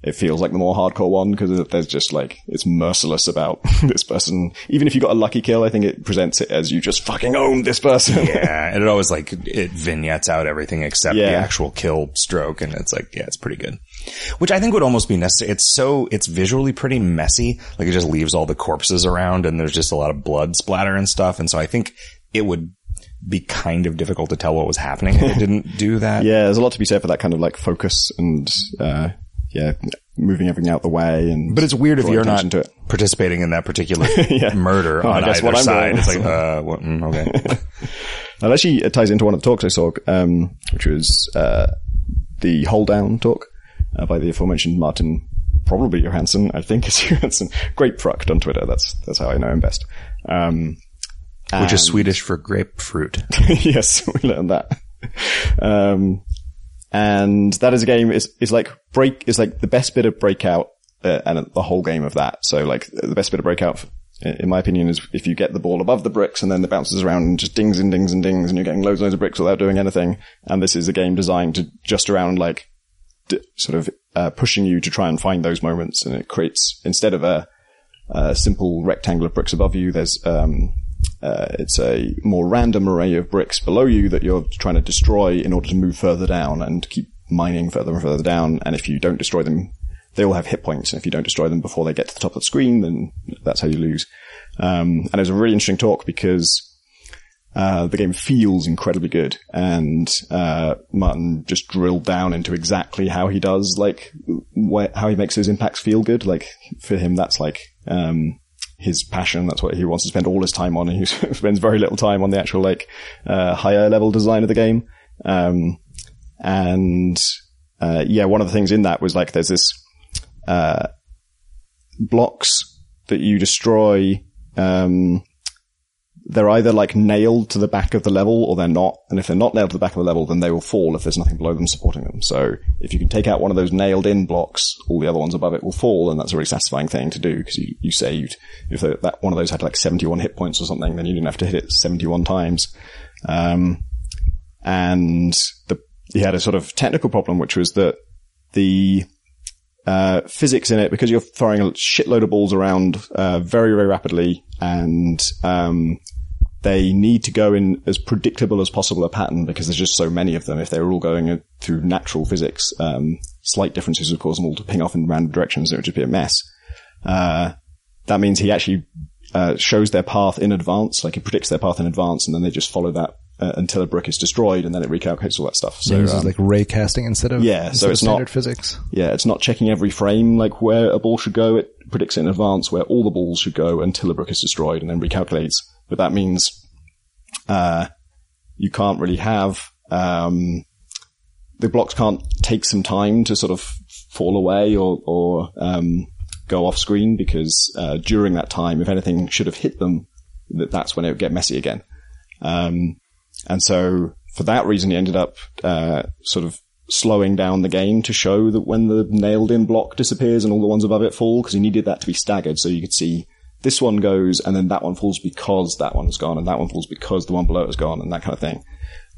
it feels like the more hardcore one because there's just like it's merciless about [LAUGHS] this person. Even if you got a lucky kill, I think it presents it as you just fucking owned this person. Yeah. [LAUGHS] And it always like, it vignettes out everything except the actual kill stroke. And it's like, yeah, it's pretty good. Which I think would almost be necessary. It's so, it's visually pretty messy. Like it just leaves all the corpses around and there's just a lot of blood splatter and stuff. And so I think it would be kind of difficult to tell what was happening if it [LAUGHS] didn't do that. Yeah, there's a lot to be said for that kind of like focus and uh, yeah, moving everything out the way. And But it's weird if you're not it. participating in that particular [LAUGHS] murder Oh, on either side. doing. It's like, uh, what, mm, okay. [LAUGHS] That actually it ties into one of the talks I saw, um, which was uh, the Hole Down talk uh, by the aforementioned Martin, probably Johansson. I think it's [LAUGHS] Johansson. Grapefrukt on Twitter. That's that's how I know him best. Um, Which is Swedish for grapefruit. yes, we learned that. Um, and that is a game is is like break is like the best bit of breakout uh, and the whole game of that. So like the best bit of breakout, in my opinion, is if you get the ball above the bricks and then it bounces around and just dings and dings and dings and you're getting loads and loads of bricks without doing anything. And this is a game designed to just around like d- sort of uh, pushing you to try and find those moments. And it creates instead of a, a simple rectangle of bricks above you, there's um, uh, it's a more random array of bricks below you that you're trying to destroy in order to move further down and keep mining further and further down. And if you don't destroy them, they all have hit points. And if you don't destroy them before they get to the top of the screen, then that's how you lose. Um, and it was a really interesting talk because uh, the game feels incredibly good, and uh, Martin just drilled down into exactly how he does, like wh- how he makes those impacts feel good. Like for him, that's like um, his passion. That's what he wants to spend all his time on. And he [LAUGHS] spends very little time on the actual like uh, higher level design of the game. Um, and uh, yeah, one of the things in that was like there's this uh, blocks that you destroy. Um, they're either like nailed to the back of the level or they're not. And if they're not nailed to the back of the level, then they will fall if there's nothing below them supporting them. So if you can take out one of those nailed in blocks, all the other ones above it will fall. And that's a really satisfying thing to do because you, you saved. If that one of those had like 71 hit points or something, then you didn't have to hit it 71 times. Um, and the, he had a sort of technical problem, which was that the, uh, physics in it, because you're throwing a shitload of balls around, uh, very, very rapidly and, um, they need to go in as predictable as possible a pattern because there's just so many of them. If they were all going uh, through natural physics, um, slight differences would cause them all to ping off in random directions. It would just be a mess. Uh, that means he actually uh, shows their path in advance, like he predicts their path in advance, and then they just follow that uh, until a brick is destroyed, and then it recalculates all that stuff. So So this um, is like ray casting instead of Yeah, so instead of it's not- physics. yeah, it's not checking every frame like where a ball should go. It predicts in advance where all the balls should go until a brick is destroyed, and then recalculates. But that means uh, you can't really have um, the blocks can't take some time to sort of fall away or or um, go off screen because uh, during that time, if anything should have hit them, that that's when it would get messy again. Um, and so for that reason, he ended up uh, sort of slowing down the game to show that when the nailed in block disappears and all the ones above it fall, because he needed that to be staggered so you could see this one goes and then that one falls because that one's gone and that one falls because the one below it is gone and that kind of thing.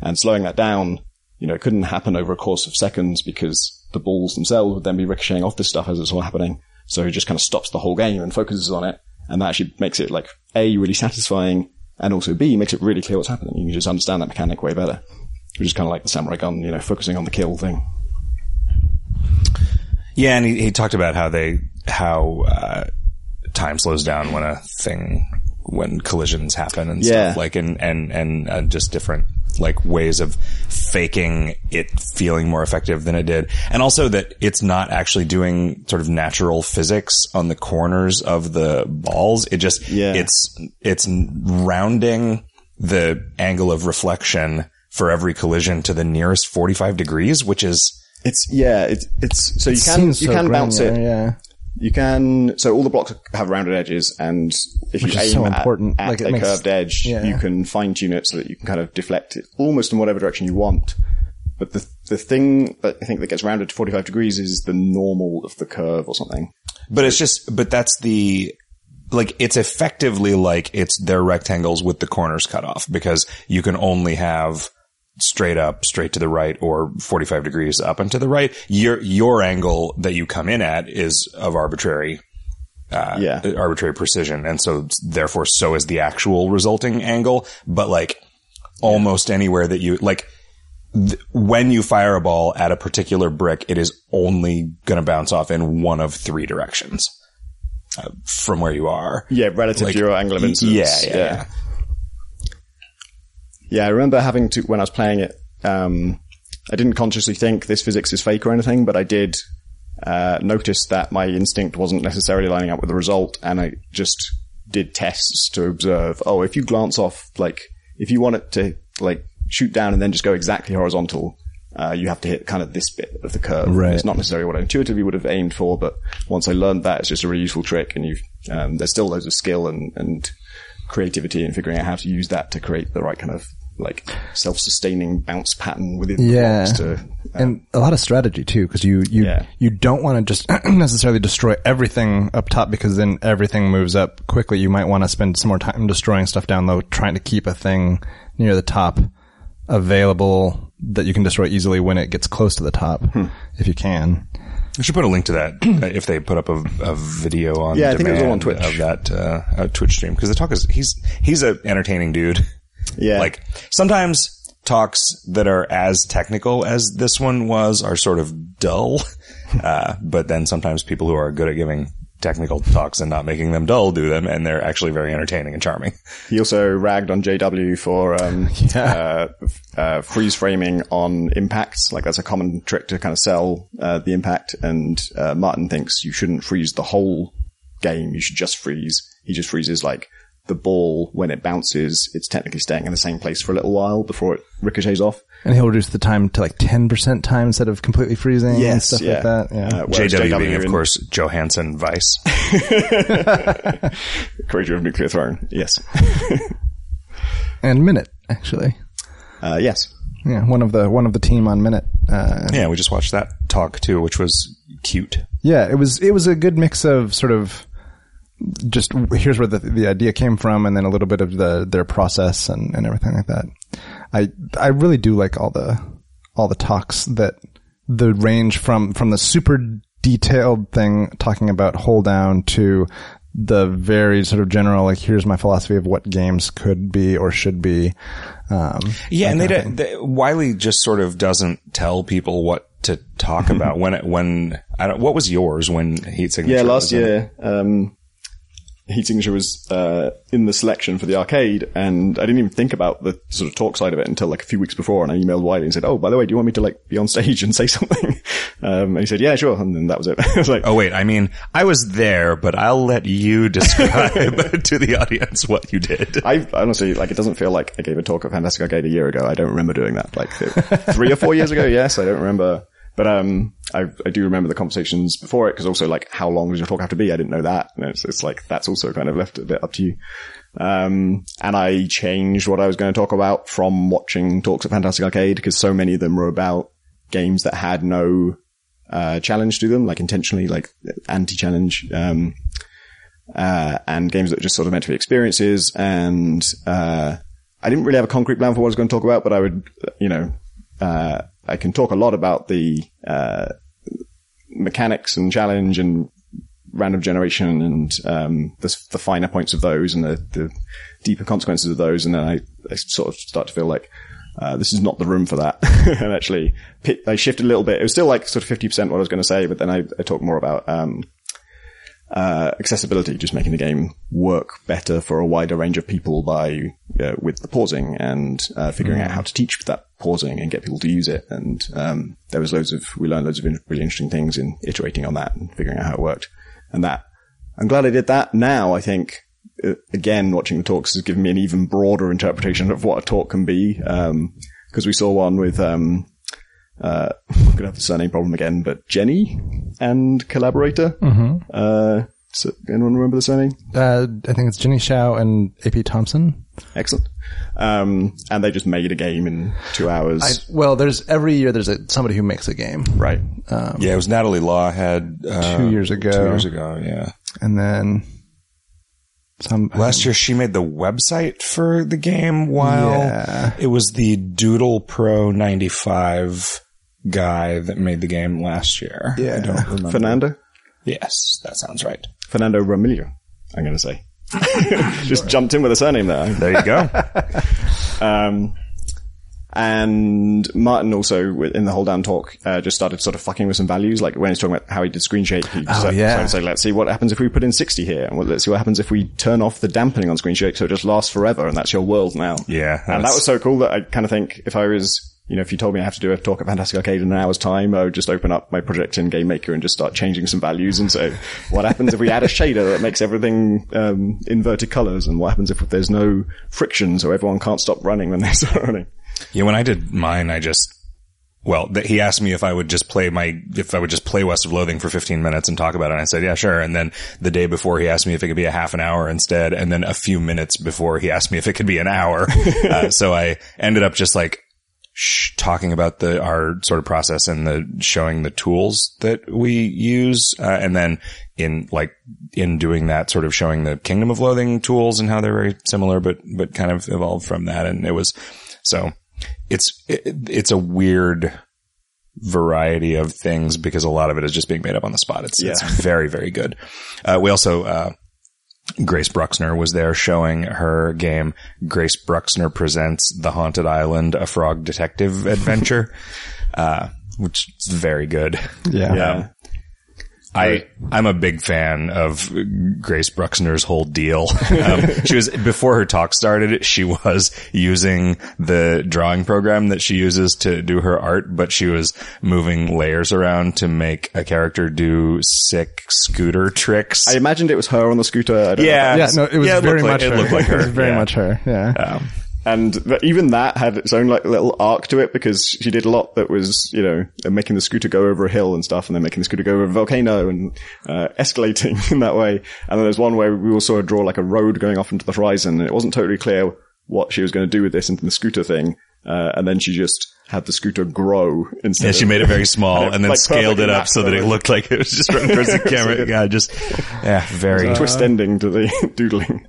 And slowing that down, you know, it couldn't happen over a course of seconds because the balls themselves would then be ricocheting off this stuff as it's all happening. So it just kind of stops the whole game and focuses on it. And that actually makes it like A, really satisfying and also B, makes it really clear what's happening. You can just understand that mechanic way better. Which is kind of like the samurai gunn, you know, focusing on the kill thing. Yeah, and he, he talked about how they how uh, time slows down when a thing when collisions happen and Yeah. stuff like and and and uh, just different like ways of faking it feeling more effective than it did and also that it's not actually doing sort of natural physics on the corners of the balls it just Yeah. it's it's rounding the angle of reflection for every collision to the nearest 45 degrees which is It's, yeah, it's, it's, so you can, Seems you so can bounce it. Yeah. You can, so all the blocks have rounded edges and if Which you is aim so at, important. at Like, a makes- curved edge, yeah. you can fine tune it so that you can kind of deflect it almost in whatever direction you want. But the, the thing that I think that gets rounded to 45 degrees is the normal of the curve or something. But it's just, but that's the, like, it's effectively like it's their rectangles with the corners cut off because you can only have straight up, straight to the right or 45 degrees up and to the right. Your, your angle that you come in at is of arbitrary, uh, Yeah. arbitrary precision. And so therefore so is the actual resulting angle. But like almost anywhere that you, like, th- when you fire a ball at a particular brick, it is only going to bounce off in one of three directions uh, from where you are. Yeah, relative Like, to your angle of incidence. yeah, yeah, yeah. Yeah, I remember having to, when I was playing it, um, I didn't consciously think this physics is fake or anything, but I did, uh, notice that my instinct wasn't necessarily lining up with the result, and I just did tests to observe, oh, if you glance off, like, if you want it to, like, shoot down and then just go exactly horizontal, uh, you have to hit kind of this bit of the curve. Right. It's not necessarily what I intuitively would have aimed for, but once I learned that, it's just a really useful trick, and you, um, there's still loads of skill and, and creativity in figuring out how to use that to create the right kind of like self-sustaining bounce pattern within the Yeah. blocks to and a lot of strategy too, because you you Yeah. you don't want to just [CLEARS THROAT] necessarily destroy everything up top because then everything moves up quickly. You might want to spend some more time destroying stuff down low, trying to keep a thing near the top available that you can destroy easily when it gets close to the top, Hmm. if you can. I should put a link to that uh, [CLEARS THROAT] if they put up a, a video on Yeah, I think it was all on demand Twitch. of that uh, uh, Twitch stream because the talk is he's he's an entertaining dude. [LAUGHS] yeah Like sometimes talks that are as technical as this one was are sort of dull, [LAUGHS] uh, but then sometimes people who are good at giving technical talks and not making them dull do them, and they're actually very entertaining and charming. he also ragged on JW for um, [LAUGHS] uh, uh, freeze framing on impacts. Like that's a common trick to kind of sell uh, the impact. And uh, Martin thinks you shouldn't freeze the whole game. You should just freeze. He just freezes like the ball when it bounces. It's technically staying in the same place for a little while before it ricochets off. And he'll reduce the time to like ten percent time instead of completely freezing and Yes, stuff yeah. like that. Yeah. Uh, whereas JW, being, of in- course, Johansson Vice. [LAUGHS] creator of Nuclear Throne. Yes. [LAUGHS] and Minit actually. Uh, yes. Yeah, one of the one of the team on Minit. Uh, yeah, we just watched that talk too, which was cute. Yeah, it was it was a good mix of sort of just here's where the the idea came from, and then a little bit of the their process and, and everything like that. I I really do like all the all the talks that the range from from the super detailed thing talking about Hole Down to the very sort of general like here's my philosophy of what games could be or should be. Um, Yeah, and they, don't- they Wiley just sort of doesn't tell people what to talk [LAUGHS] about when it, when I don't. What was yours when Heat Signature? Yeah, last in year, um, Heat Signature was uh, in the selection for the arcade, and I didn't even think about the sort of talk side of it until like a few weeks before. And I emailed Wiley and said, "Oh, by the way, do you want me to like be on stage and say [LAUGHS] something?" Um, and he said, "Yeah, sure." And then that was it. [LAUGHS] I was like, Oh wait, I mean, I was there, but I'll let you [LAUGHS] describe to the audience what you did. I honestly like it doesn't feel like I gave a talk at Fantastic Arcade a year ago. I don't remember doing that. Like three or four years ago, yes, I don't remember. But um, I I do remember the conversations before it because also like how long does your talk have to be? I didn't know that. And it's it's like that's also kind of left a bit up to you. Um, and I changed what I was going to talk about from watching talks at Fantastic Arcade because so many of them were about games that had no uh, challenge to them, like intentionally, like anti-challenge. Um, uh, and games that are just sort of meant to be experiences. And uh, I didn't really have a concrete plan for what I was going to talk about, but I would, you know, uh, I can talk a lot about the uh, mechanics and challenge and random generation and um, the, the, finer points of those and the, the, deeper consequences of those. And then I, I sort of start to feel like uh, this is not the room for that. [LAUGHS] and actually, I shifted a little bit. It was still like sort of 50% what I was going to say, but then I, I talked more about um, uh, accessibility, just making the game work better for a wider range of people by uh, with the pausing and uh, figuring mm. out how to teach that pausing and get people to use it. And um, there was loads of we learned loads of really interesting things in iterating on that and figuring out how it worked. And that I'm glad I did that. Now I think uh, again watching the talks has given me an even broader interpretation of what a talk can be. because um, we saw one with um, uh, [LAUGHS] I'm gonna have the surname problem again, but Jenny and collaborator. Mm-hmm. Uh, so anyone remember the surname? Uh, I think it's Jenny Shao and AP Thomson. Excellent. Um, and they just made a game in two hours. I, well, there's every year there's a, somebody who makes a game. Right. Um, yeah, it was Nathalie Lawhead uh, two years ago. Two years ago, yeah. And then some last year she made the website for the game while yeah. it was the Doodle Pro 95 guy that made the game last year. Yeah. I don't remember. Fernando? Yes, that sounds right. Fernando Ramillo, I'm going to say. [LAUGHS] Just jumped in with a surname there. There you go. [LAUGHS] um, and Martin also, in the Hole Down talk, uh, just started sort of fucking with some values. Like when he's talking about how he did screen shake, he oh, started, yeah. say, let's see what happens if we put in 60 here. And let's see what happens if we turn off the dampening on screen shake so it just lasts forever and that's your world now. Yeah. And that was so cool that I kind of think if I was you know, if you told me I have to do a talk at Fantastic Arcade in an hour's time, I would just open up my project in Game Maker and just start changing some values and say, what happens if we add a shader that makes everything um, inverted colors, and what happens if there's no friction so everyone can't stop running when they [LAUGHS] start running? Yeah, when I did mine, I just well, th- he asked me if I would just play my, if I would just play West of Loathing for 15 minutes and talk about it. And I said, yeah, sure. And then the day before he asked me if it could be a half an hour instead. And then a few minutes before he asked me if it could be an hour. [LAUGHS] uh, so I ended up just like sh- talking about the our sort of process and the showing the tools that we use, uh, and then in like in doing that, sort of showing the Kingdom of Loathing tools and how they're very similar, but but kind of evolved from that. And it was so it's it, it's a weird variety of things because a lot of it is just being made up on the spot. It's, yeah. it's very, very good. Uh, we also, uh, Grace Bruxner was there showing her game. Grace Bruxner presents The Haunted Island, a frog detective adventure, [LAUGHS] uh, which is very good. Yeah. yeah. I I'm a big fan of Grace Bruxner's whole deal. [LAUGHS] Um, she was before her talk started. She was using the drawing program that she uses to do her art, but she was moving layers around to make a character do sick scooter tricks. I imagined it was her on the scooter. yeah, yeah, no, it was yeah, very much like, her. It looked like her. it was [LAUGHS] very yeah. much her. Yeah. Um, and even that had its own like little arc to it because she did a lot that was, you know, making the scooter go over a hill and stuff and then making the scooter go over a volcano and, uh, escalating [LAUGHS] in that way. And then there's one where we all also draw like a road going off into the horizon and it wasn't totally clear what she was going to do with this into the scooter thing. Uh, and then she just had the scooter grow instead. Yeah, she made it very [LAUGHS] small and, and then like scaled it up so that it looked like it was just [LAUGHS] running towards the camera. Yeah, just, yeah, very. twist ending to the doodling.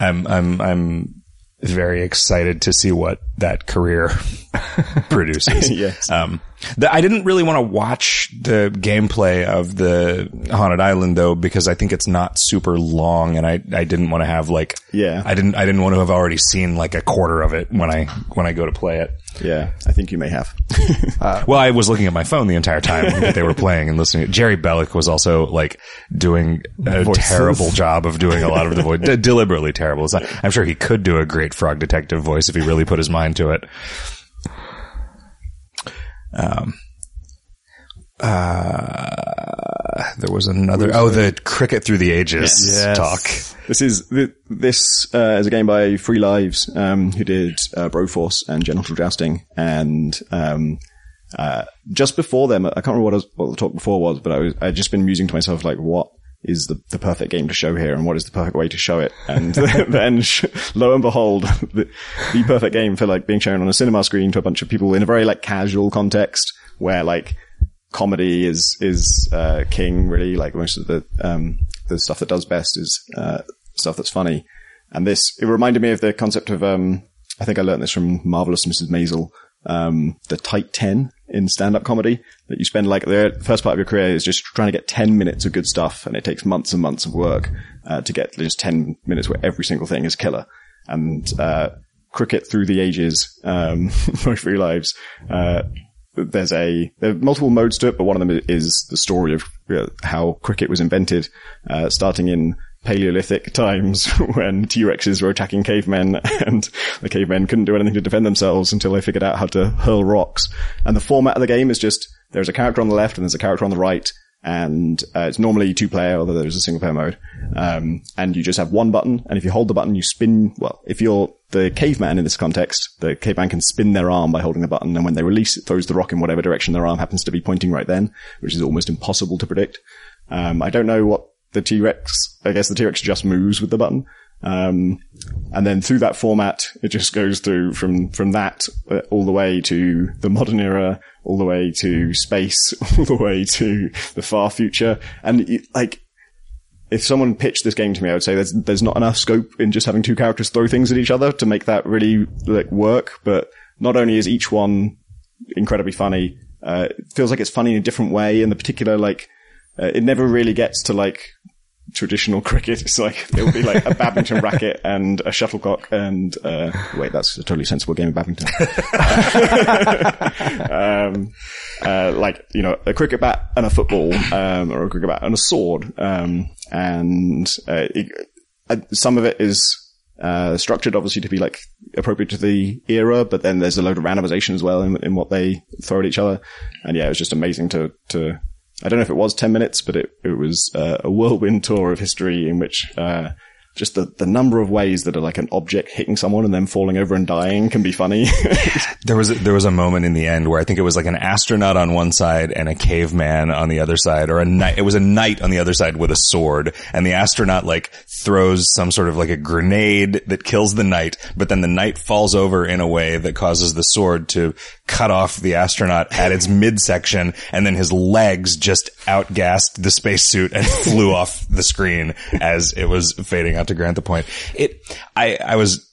I'm, I'm, I'm very excited to see what that career [LAUGHS] produces. [LAUGHS] yes. Um, the, I didn't really want to watch the gameplay of the Haunted Island though, because I think it's not super long and I, I didn't want to have like, yeah, I didn't, I didn't want to have already seen like a quarter of it when I, when I go to play it. Yeah, I think you may have. [LAUGHS] uh, well, I was looking at my phone the entire time [LAUGHS] that they were playing and listening. Jerry Belich was also like doing a Voices. terrible job of doing a lot of the voice, [LAUGHS] deliberately terrible. I'm sure he could do a great frog detective voice if he really put his mind to it. Um, uh, there was another. Oh, the cricket through the ages yes. talk. This is this uh, is a game by Free Lives, um, who did uh, Broforce and Genital Jousting, and um, uh, just before them, I can't remember what, was, what the talk before was, but I was I just been musing to myself like, what is the, the perfect game to show here and what is the perfect way to show it. And [LAUGHS] then lo and behold, the, the perfect game for like being shown on a cinema screen to a bunch of people in a very like casual context where like comedy is is uh, king really like most of the um, the stuff that does best is uh, stuff that's funny. And this it reminded me of the concept of um, I think I learned this from Marvelous Mrs. Maisel, um, the tight ten in stand-up comedy that you spend like the first part of your career is just trying to get 10 minutes of good stuff and it takes months and months of work uh, to get just 10 minutes where every single thing is killer. And uh, cricket through the ages um, [LAUGHS] most your lives uh, there's a there are multiple modes to it but one of them is the story of uh, how cricket was invented uh, starting in Paleolithic times [LAUGHS] when T-Rexes were attacking cavemen and the cavemen couldn't do anything to defend themselves until they figured out how to hurl rocks. And the format of the game is just there's a character on the left and there's a character on the right and uh, it's normally two player, although there's a single player mode. Um, and you just have one button, and if you hold the button, you spin. Well, if you're the caveman in this context, the caveman can spin their arm by holding the button, and when they release, it throws the rock in whatever direction their arm happens to be pointing right then, which is almost impossible to predict. Um, I don't know what the T-Rex, I guess the T-Rex just moves with the button. Um, and then through that format, it just goes through from, from that uh, all the way to the modern era, all the way to space, [LAUGHS] all the way to the far future. And like, if someone pitched this game to me, I would say there's, there's not enough scope in just having two characters throw things at each other to make that really like work. But not only is each one incredibly funny, uh, it feels like it's funny in a different way. And the particular, like, uh, it never really gets to like traditional cricket. It's like it'll be like a badminton racket and a shuttlecock and uh, wait, that's a totally sensible game of badminton. [LAUGHS] um, uh, like you know, a cricket bat and a football, um, or a cricket bat and a sword, um, and uh, it, uh, some of it is. Uh, structured obviously to be like appropriate to the era, but then there's a load of randomization as well in, in what they throw at each other. And yeah, it was just amazing to, to I don't know if it was 10 minutes, but it, it was uh, a whirlwind tour of history in which uh, just the, the number of ways that are like an object hitting someone and then falling over and dying can be funny. [LAUGHS] there was a, there was a moment in the end where I think it was like an astronaut on one side and a caveman on the other side, or a knight. It was a knight on the other side with a sword, and the astronaut like throws some sort of like a grenade that kills the knight, but then the knight falls over in a way that causes the sword to cut off the astronaut at its midsection, and then his legs just outgassed the spacesuit and [LAUGHS] flew off the screen as it was fading out to grant the point. It, I, I was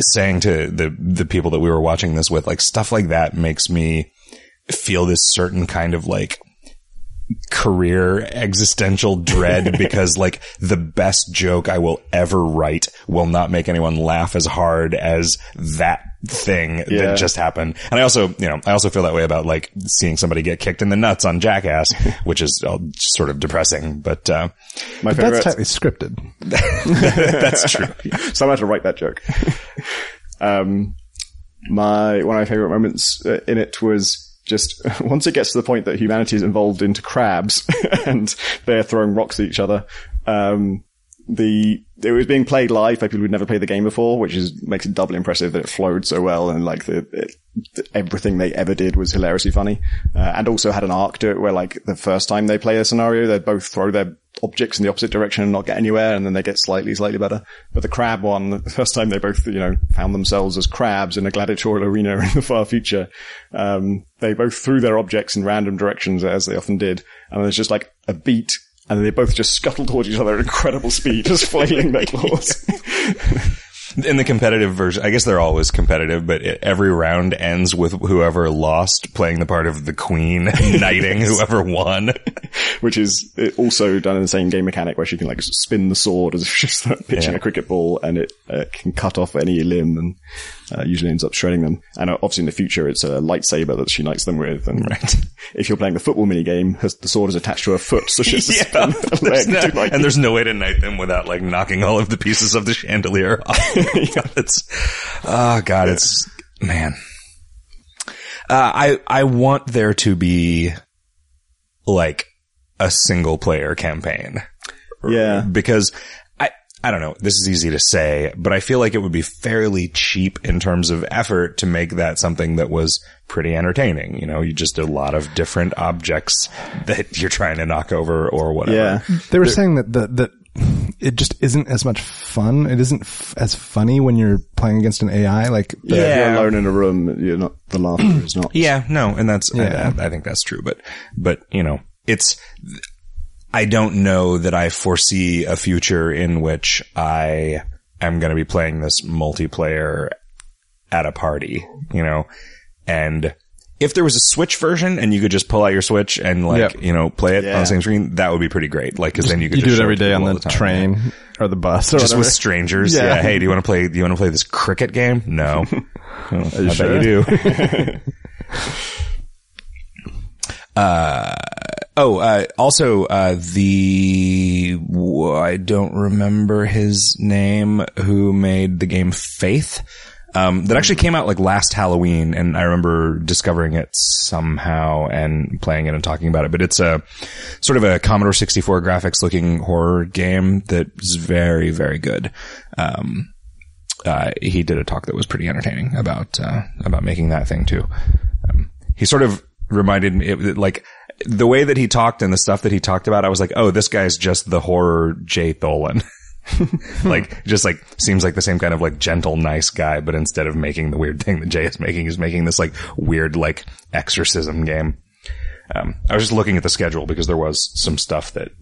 saying to the, the people that we were watching this with, like stuff like that makes me feel this certain kind of like, career existential dread [LAUGHS] because like the best joke I will ever write will not make anyone laugh as hard as that thing Yeah. that just happened. And I also, you know, I also feel that way about like seeing somebody get kicked in the nuts on Jackass, [LAUGHS] which is sort of depressing, but, uh, My That's favorite. tightly scripted. [LAUGHS] [LAUGHS] that's true. so I had to write that joke. um, my one of my favorite moments uh, in it was just once it gets to the point that humanity is involved into crabs and they're throwing rocks at each other. Um, the it was being played live by people who'd never played the game before, which is makes it doubly impressive that it flowed so well and like the it, everything they ever did was hilariously funny, uh, and also had an arc to it where like the first time they play a scenario, they both throw their objects in the opposite direction and not get anywhere, and then they get slightly slightly better. But the crab one, the [LAUGHS] first time they both you know found themselves as crabs in a gladiatorial [LAUGHS] arena in the far future, um, they both threw their objects in random directions as they often did, and there's just like a beat and they both just scuttle towards each other at incredible speed, just flailing their claws. [LAUGHS] In the competitive version, I guess they're always competitive, but it, every round ends with whoever lost playing the part of the queen, [LAUGHS] knighting whoever won. Which is uh, also done in the same game mechanic where she can like spin the sword as if she's pitching Yeah. a cricket ball and it uh, can cut off any limb and uh, usually ends up shredding them. And uh, obviously in the future it's a lightsaber that she knights them with. And right. [LAUGHS] if you're playing the football mini game, the sword is attached to her foot, so she has to [LAUGHS] [LAUGHS] There's no- to, like, and there's no way to knight them without like knocking all of the pieces of the chandelier off. it's, oh god, it's, man. Uh, I, I want there to be like a single player campaign yeah. because I, I don't know. This is easy to say, but I feel like it would be fairly cheap in terms of effort to make that something that was pretty entertaining. You know, you just a lot of different objects [LAUGHS] that you're trying to knock over or whatever. Yeah. They were saying that the, that it just isn't as much fun. It isn't f- as funny when you're playing against an AI. Like, the- Yeah, if Yeah. you're alone in a room, you're not, the laughter is not. Yeah, no, and that's, Yeah. I, I think that's true, but, but, you know, it's, I don't know that I foresee a future in which I am going to be playing this multiplayer at a party, you know, and if there was a Switch version and you could just pull out your Switch and like, Yep. you know, play it on the same screen, that would be pretty great. Like, cause then you could You just do it show every it to day on people the, all time. train or the bus or Just whatever. with strangers. Yeah. Yeah. Hey, do you want to play, do you want to play this cricket game? No. [LAUGHS] Well, I bet you do. [LAUGHS] Uh, oh, uh, also, uh, the, I don't remember his name, who made the game Faith. Um, that actually came out like last Halloween and I remember discovering it somehow and playing it and talking about it. But it's a sort of a Commodore 64 graphics looking horror game that is very, very good. Um, uh, he did a talk that was pretty entertaining about uh, about making that thing too. Um, he sort of reminded me, it, like the way that he talked and the stuff that he talked about. I was like, oh, this guy's just the horror Jay Tholen. [LAUGHS] like, just like seems like the same kind of like gentle, nice guy, but instead of making the weird thing that Jay is making, he's making this like weird like exorcism game. Um, I was just looking at the schedule because there was some stuff that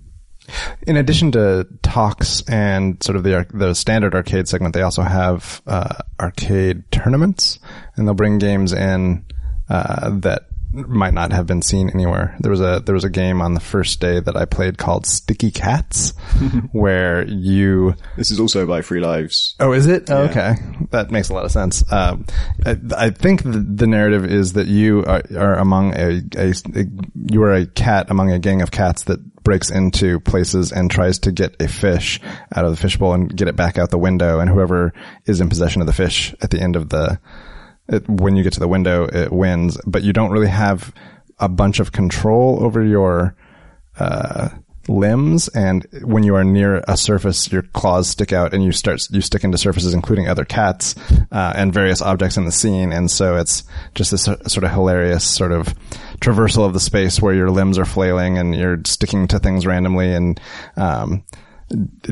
In addition to talks and sort of the the standard arcade segment, they also have uh, arcade tournaments, and they'll bring games in uh, that might not have been seen anywhere. There was a there was a game on the first day that I played called Sticky Cats, [LAUGHS] where you This is also by Free Lives. Oh, is it? Oh, okay. That makes a lot of sense. Um, I, I think the, the narrative is that you are, are among a, a, a, you are a cat among a gang of cats that breaks into places and tries to get a fish out of the fishbowl and get it back out the window. And whoever is in possession of the fish at the end of the, it, when you get to the window, it wins, but you don't really have a bunch of control over your, uh, limbs. And when you are near a surface your claws stick out and you start you stick into surfaces including other cats uh, and various objects in the scene. And so it's just this sort of hilarious sort of traversal of the space where your limbs are flailing and you're sticking to things randomly. And um,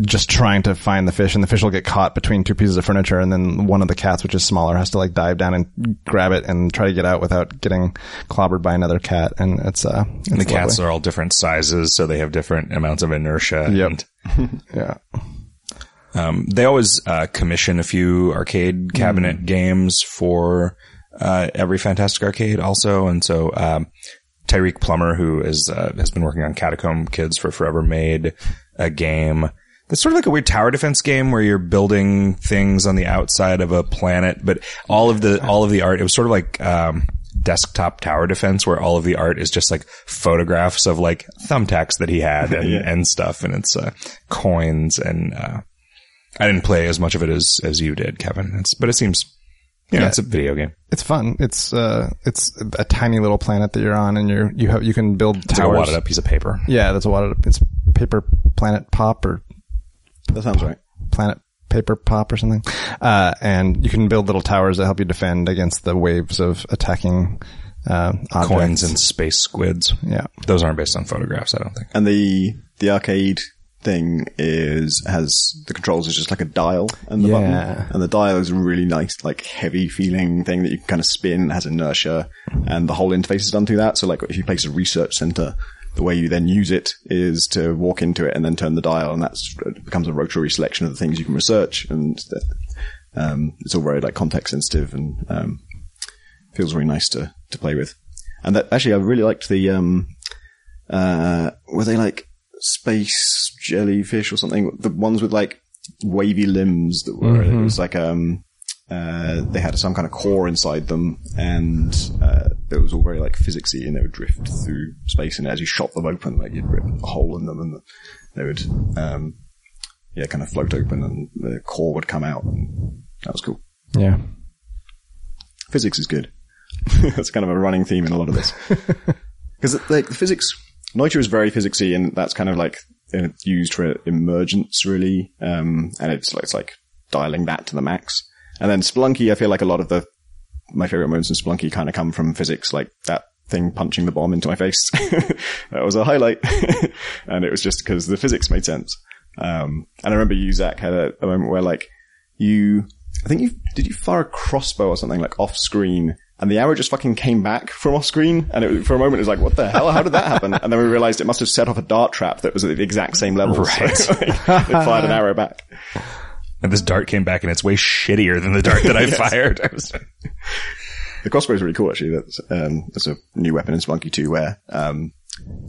just trying to find the fish and the fish will get caught between two pieces of furniture and then one of the cats which is smaller has to like dive down and grab it and try to get out without getting clobbered by another cat and it's uh it's the cats are all different sizes, so they have different amounts of inertia. Yep. and- [LAUGHS] yeah Um, they always uh, commission a few arcade cabinet games for uh, every Fantastic Arcade, also, and so um, Tyreek Plummer, who is uh, has been working on Catacomb Kids for forever, made a game that's sort of like a weird tower defense game where you're building things on the outside of a planet, but all of the all of the art it was sort of like. Um, desktop tower defense where all of the art is just like photographs of like thumbtacks that he had and, [LAUGHS] and stuff and it's uh, coins and uh, I didn't play as much of it as as you did, Kevin. It's, but it seems, you know, Yeah. it's a video game. It's fun. It's uh, it's a tiny little planet that you're on, and you're you have you can build It's like a wadded up piece of paper. Yeah, that's a wadded up. It's paper planet pop or That sounds right. planet paper pop or something. Uh, and you can build little towers that help you defend against the waves of attacking uh, objects. Coins and space squids. yeah. Those aren't based on photographs, I don't think. And the the arcade thing is has the controls is just like a dial and the Yeah. button, and the dial is a really nice, like heavy feeling thing that you can kind of spin. Has inertia, and the whole interface is done through that. So, like if you place a research center. The way you then use it is to walk into it and then turn the dial, and that's it becomes a rotary selection of the things you can research, and um, it's all very like context sensitive and um, feels really nice to to play with. And that actually, I really liked the um, uh, were they like space jellyfish or something? The ones with like wavy limbs that were, it was like, um, uh, they had some kind of core inside them and, uh, it was all very like physicsy and they would drift through space and as you shot them open, like you'd rip a hole in them and they would, um, yeah, kind of float open and the core would come out and that was cool. Yeah. Physics is good. [LAUGHS] that's kind of a running theme in a lot of this. [LAUGHS] Because like the physics, Noita is very physicsy, and that's kind of like used for emergence, really. Um, and it's like, it's like dialing that to the max. And then Spelunky, I feel like a lot of the my favorite moments in Spelunky kind of come from physics, like that thing punching the bomb into my face. [LAUGHS] that was a highlight, [LAUGHS] and it was just because the physics made sense. Um, and I remember you, Zack, had a, a moment where like you, I think you did you fire a crossbow or something like off screen, and the arrow just fucking came back from off screen. And it, for a moment, it was like, what the hell? How did that happen? And then we realized it must have set off a dart trap that was at the exact same level. Right. So, [LAUGHS] like, it fired an arrow back. And this dart came back and it's way shittier than the dart that I [LAUGHS] fired. [LAUGHS] I was- The crossbow is really cool, actually. That's, um, that's a new weapon in Spelunky 2 where, um,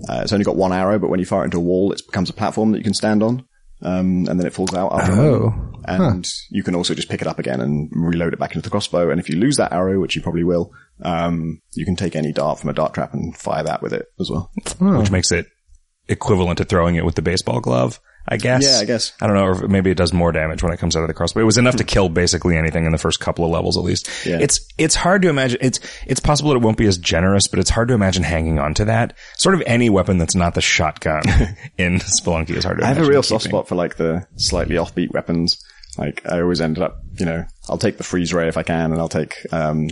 uh, it's only got one arrow, but when you fire it into a wall, it becomes a platform that you can stand on. Um, and then it falls out after Oh. moment. And you can also just pick it up again and reload it back into the crossbow. And if you lose that arrow, which you probably will, um, you can take any dart from a dart trap and fire that with it as well. which makes it equivalent to throwing it with the baseball glove, I guess. Yeah, I guess. I don't know, or maybe it does more damage when it comes out of the crossbow. It was enough to kill basically anything in the first couple of levels, at least. Yeah. It's it's hard to imagine. It's it's possible that it won't be as generous, but it's hard to imagine hanging on to that. Sort of any weapon that's not the shotgun [LAUGHS] in Spelunky is hard to. I have a real soft spot for like the slightly offbeat weapons. Like I always ended up, you know, I'll take the freeze ray if I can, and I'll take um,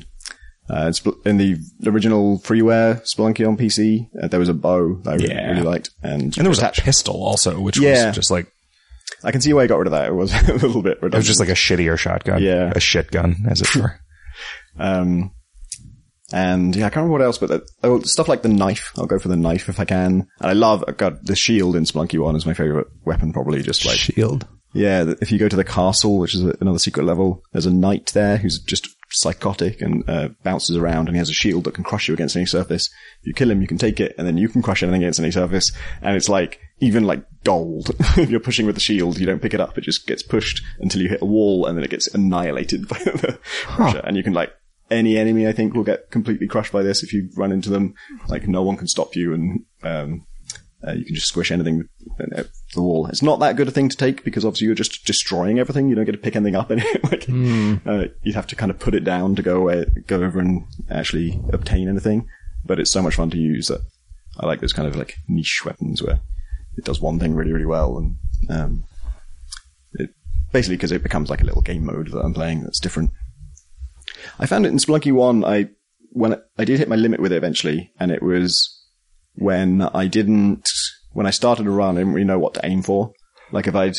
uh, in the original freeware Spelunky on PC. Uh, there was a bow that I really- Yeah. liked, and, And there was a pistol also, which Yeah. was just like I can see why I got rid of that. It was [LAUGHS] a little bit redundant. it was just like a shittier shotgun, Yeah. a shit gun, as it were. [LAUGHS] Um, and yeah, I can't remember what else, but the, oh, stuff like the knife. I'll go for the knife if I can. And I love, God, the shield in Spelunky 1 is my favorite weapon, probably just like, Shield. yeah, if you go to the castle, which is another secret level, there's a knight there who's just psychotic and uh, bounces around and he has a shield that can crush you against any surface. If you kill him, you can take it and then you can crush anything against any surface. And it's like, even like gold. [LAUGHS] if you're pushing with the shield, you don't pick it up. It just gets pushed until you hit a wall and then it gets annihilated by [LAUGHS] the crusher. And you can like, any enemy I think will get completely crushed by this if you run into them. Like no one can stop you and, um, uh, you can just squish anything at the wall. It's not that good a thing to take because obviously you're just destroying everything. You don't get to pick anything up [LAUGHS] in it. like, uh, you'd have to kind of put it down to go away, go over and actually obtain anything. But it's so much fun to use that I like those kind of like niche weapons where it does one thing really, really well and, um, it, basically because it becomes like a little game mode that I'm playing that's different. I found it in Spelunky 1, I, when I did hit my limit with it eventually, and it was when I didn't, when I started a run, I didn't really know what to aim for. Like if I'd,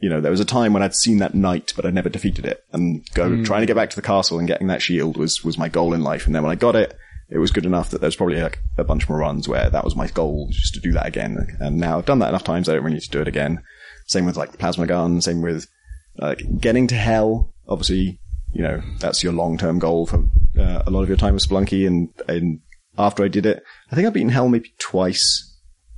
you know, there was a time when I'd seen that knight, but I'd never defeated it, and go trying to get back to the castle and getting that shield was was my goal in life. And then when I got it, it was good enough that there's probably like a bunch more runs where that was my goal, just to do that again. And now I've done that enough times, I don't really need to do it again. Same with like the plasma gun. Same with like getting to hell. Obviously, you know that's your long term goal for uh, a lot of your time with Spelunky. And and after I did it, I think I've beaten hell maybe twice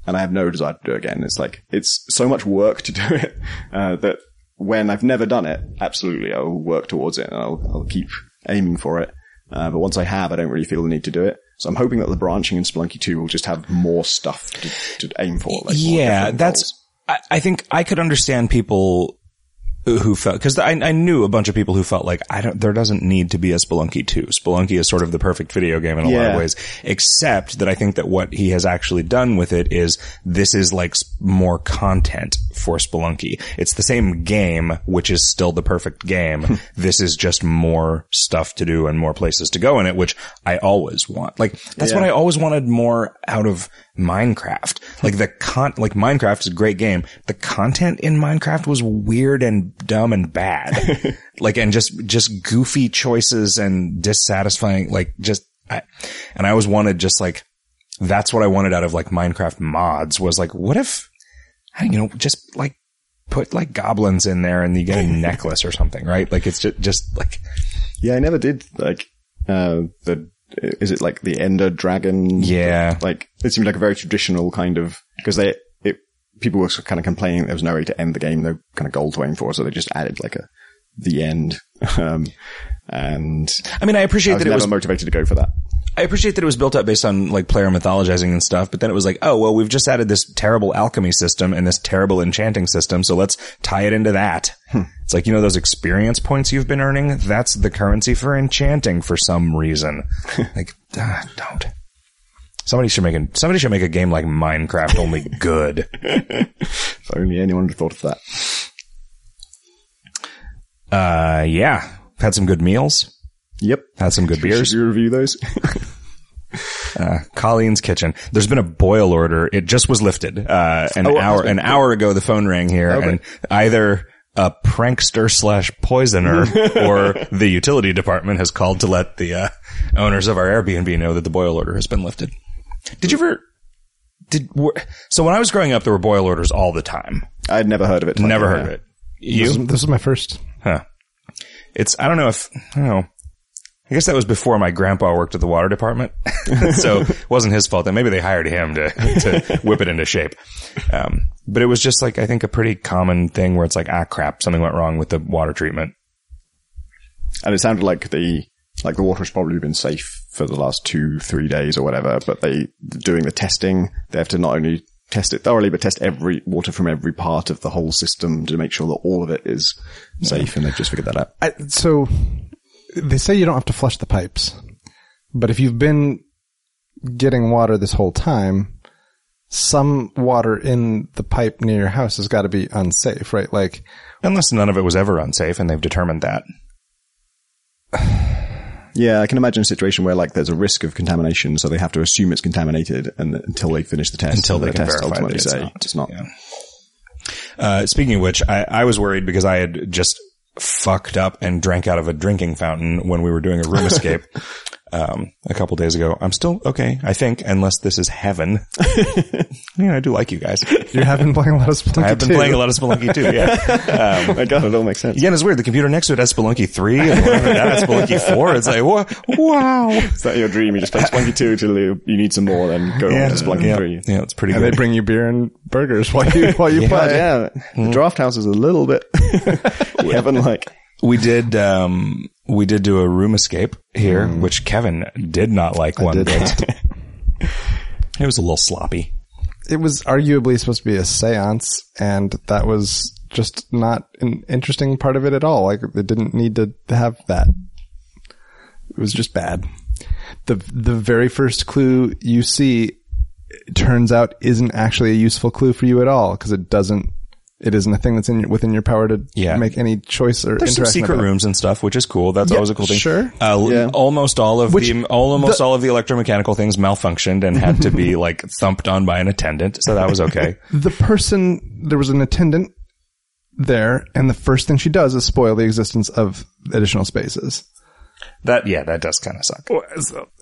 and I have no desire to do it again. It's like, it's so much work to do [LAUGHS] it, uh, that when I've never done it, absolutely, I'll work towards it and I'll, I'll keep aiming for it. Uh, but once I have, I don't really feel the need to do it. So I'm hoping that the branching in Spelunky 2 will just have more stuff to, to aim for. Like yeah, that's. I, I think I could understand people who felt because I, I knew a bunch of people who felt like I don't. There doesn't need to be a Spelunky two. Spelunky is sort of the perfect video game in a lot of ways, except that I think that what he has actually done with it is this is like more content for Spelunky. It's the same game, which is still the perfect game. Hmm. this is just more stuff to do and more places to go in it, which I always want. Like that's what I always wanted more out of Minecraft. Like the con, like Minecraft is a great game. The content in Minecraft was weird and dumb and bad. [LAUGHS] like, and just, just goofy choices and dissatisfying, like just, I, and I always wanted just like, that's what I wanted out of like Minecraft mods was like, what if, you know, just like put like goblins in there and you get a [LAUGHS] necklace or something, right? Like it's just, just like, Yeah, I never did like, uh, the, is it like the Ender Dragon? Yeah. Like, it seemed like a very traditional kind of, because they, it, people were kind of complaining there was no way to end the game, no kind of goal to aim for, so they just added like a, the end. [LAUGHS] Um, and I mean, I I appreciate was that it was motivated to go for that. I appreciate that it was built up based on like player mythologizing and stuff, but then it was like, oh, well, we've just added this terrible alchemy system and this terrible enchanting system, so let's tie it into that. It's like, you know, those experience points you've been earning? That's the currency for enchanting for some reason. [LAUGHS] like, ah, don't. Somebody should make a, somebody should make a game like Minecraft, only [LAUGHS] good. If only anyone had thought of that. Uh, yeah. Had some good meals. Yep. Had some good beers. Should you review those? [LAUGHS] [LAUGHS] Uh, Colleen's Kitchen. There's been a boil order. It just was lifted. Uh, an Oh, hour, an hour ago, the phone rang here Okay. and either a prankster slash poisoner [LAUGHS] or the utility department has called to let the uh, owners of our Airbnb know that the boil order has been lifted. Did you ever? Did were, so when I was growing up, there were boil orders all the time. I'd never heard of it. Never Yeah. heard of it. This, You? is- this is my first. Huh. It's, I don't know if, I don't know. I guess that was before my grandpa worked at the water department. [LAUGHS] so it wasn't his fault. And maybe they hired him to, to whip it into shape. Um, but it was just like, I think a pretty common thing where it's like, ah, crap, something went wrong with the water treatment. And it sounded like the like the water has probably been safe for the last two, three days or whatever. But they doing the testing, they have to not only test it thoroughly, but test every water from every part of the whole system to make sure that all of it is safe. And they've just figured that out. I, so they say you don't have to flush the pipes, but if you've been getting water this whole time, some water in the pipe near your house has got to be unsafe, right? Like, Unless none of it was ever unsafe and they've determined that. [SIGHS] Yeah, I can imagine a situation where like there's a risk of contamination, so they have to assume it's contaminated, and until they finish the test, Until they the can test verify ultimately that it's say not. it's not. Yeah. Uh, speaking of which, I, I was worried because I had just fucked up and drank out of a drinking fountain when we were doing a room [LAUGHS] escape um, a couple days ago. I'm still okay, I think, unless this is heaven. [LAUGHS] yeah, I do like you guys. you have been playing a lot of [LAUGHS] Spelunky I've been too. playing a lot of Spelunky too. Yeah. Oh [LAUGHS] my god, it all makes sense. Again, it's weird. The computer next to it has Spelunky 3 and whatever that has Spelunky 4. It's like, wha- wow. Is that your dream? You just play Spelunky 2 till you, you need some more, then go Yeah, on to Spelunky yeah, 3. yeah, it's pretty and they bring you beer and burgers while you while you But play. yeah, the Drafthouse is a little bit heaven-like. We did, um, we did do a room escape here, which Kevin did not like one bit. [LAUGHS] [LAUGHS] it was a little sloppy. It was arguably supposed to be a séance, and that was just not an interesting part of it at all. Like it didn't need to have that. It was just bad. the The very first clue you see turns out isn't actually a useful clue for you at all because it doesn't. It isn't a thing that's in your, within your power to Yeah. make any choice or There's some secret about. rooms and stuff, which is cool. That's Yeah, always a cool thing. sure. Uh, Yeah. Almost all of Which- the almost the- all of the electromechanical things malfunctioned and had to be [LAUGHS] like thumped on by an attendant, so that was okay. [LAUGHS] the person there was an attendant there, and the first thing she does is spoil the existence of additional spaces. That yeah, that does kind of suck.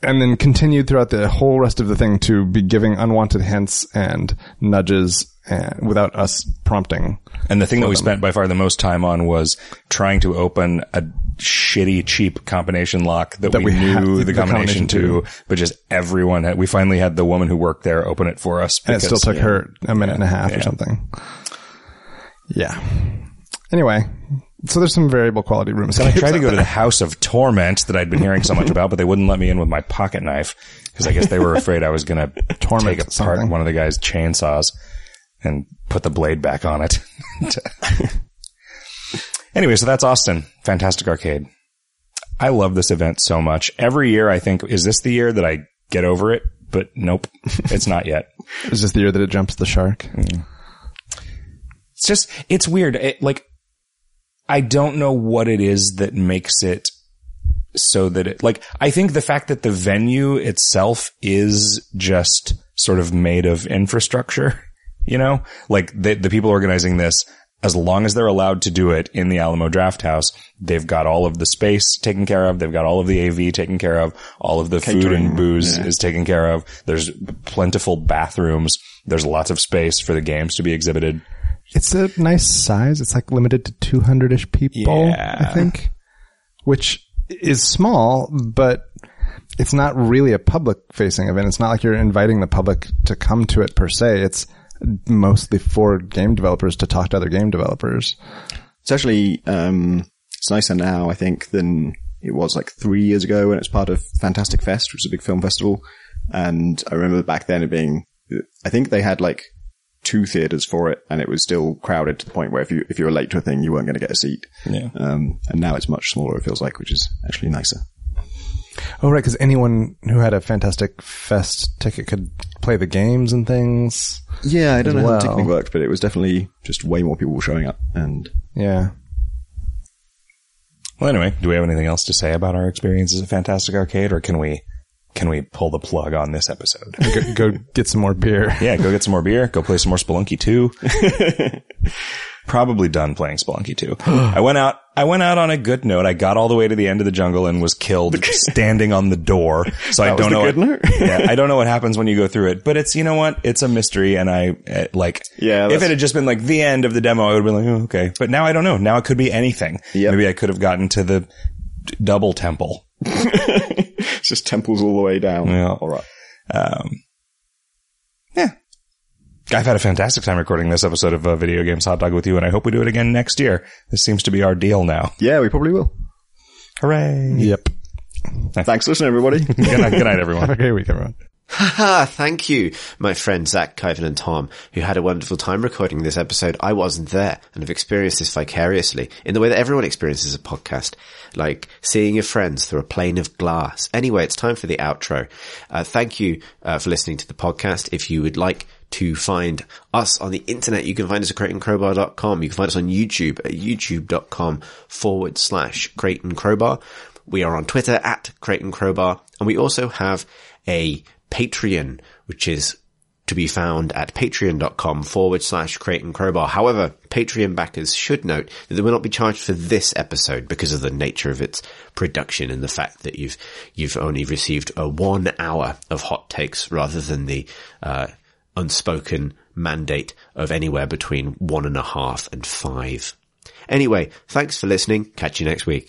and then continued throughout the whole rest of the thing to be giving unwanted hints and nudges and without us prompting. And the thing that we spent by far the most time on was trying to open a shitty, cheap combination lock that, That we, we knew had the, the combination, combination to, but just everyone had, we finally had the woman who worked there open it for us. And it still because- took her a minute and a half Yeah. or something. Yeah. Anyway, so there's some variable quality rooms. And I [LAUGHS] tried to go to the House of Torment that I'd been hearing so much about, but they wouldn't let me in with my pocket knife because I guess they were afraid I was going [LAUGHS] to Torment take apart something. one of the guy's chainsaws and put the blade back on it. [LAUGHS] anyway, so that's Austin. Fantastic arcade. I love this event so much. Every year I think, is this the year that I get over it? But nope, it's not yet. Is this the year that it jumps the shark? It's just, it's weird. It, like, I don't know what it is that makes it so that it, like, I think the fact that the venue itself is just sort of made of infrastructure, [LAUGHS] you know, like the, the people organizing this, as long as they're allowed to do it in the Alamo Drafthouse, they've got all of the space taken care of. They've got all of the AV taken care of. All of the food and booze yeah. is taken care of. There's plentiful bathrooms. There's lots of space for the games to be exhibited. It's a nice size. It's like limited to 200 ish people, Yeah. I think, which is small, but it's not really a public facing event. It's not like you're inviting the public to come to it per se. It's mostly for game developers to talk to other game developers. It's actually, um, it's nicer now, I think, than it was like three years ago when it was part of Fantastic Fest, which is a big film festival. And I remember back then it being, I think they had like two theaters for it and it was still crowded to the point where if you, if you were late to a thing, you weren't going to get a seat. Yeah. Um, and now it's much smaller, it feels like, which is actually nicer. Oh, right. Cause anyone who had a Fantastic Fest ticket could play the games and things. Yeah, I don't know how well. the ticketing worked, but it was definitely just way more people showing up and Yeah. Well, anyway, do we have anything else to say about our experiences at Fantastic Arcade, or can we can we pull the plug on this episode? [LAUGHS] go, go get some more beer. yeah, go get some more beer. Go play some more Spelunky 2. [LAUGHS] Probably done playing Spelunky 2. [GASPS] I went out, I went out on a good note. I got all the way to the end of the jungle and was killed [LAUGHS] standing on the door. So I don't know. what, yeah, I don't know what happens when you go through it, but it's, you know what? It's a mystery and I, eh, like, Yeah, if it had just been like the end of the demo, I would have been like, oh, okay. But now I don't know. Now it could be anything. Yep. Maybe I could have gotten to the d- double temple. [LAUGHS] It's just temples all the way down. Yeah. All right. Um, yeah. I've had a fantastic time recording this episode of uh, Video Games Hot Dog with you, and I hope we do it again next year. This seems to be our deal now. Yeah, we probably will. Hooray! Yep. Thanks for listening, everybody. [LAUGHS] good, night, good night, everyone. Have a great week, everyone. Haha, thank you, my friends Zack, Kevin and Tom, who had a wonderful time recording this episode. I wasn't there and have experienced this vicariously in the way that everyone experiences a podcast, like seeing your friends through a plane of glass. Anyway, it's time for the outro. Uh, thank you uh, for listening to the podcast. If you would like to find us on the internet, you can find us at crateandcrowbar.com. You can find us on YouTube at youtube.com forward slash and Crowbar. We are on Twitter at and Crowbar, and we also have a Patreon, which is to be found at patreon.com forward slash and crowbar. However, Patreon backers should note that they will not be charged for this episode because of the nature of its production and the fact that you've, you've only received a one hour of hot takes rather than the, uh, unspoken mandate of anywhere between one and a half and five. Anyway, thanks for listening. Catch you next week.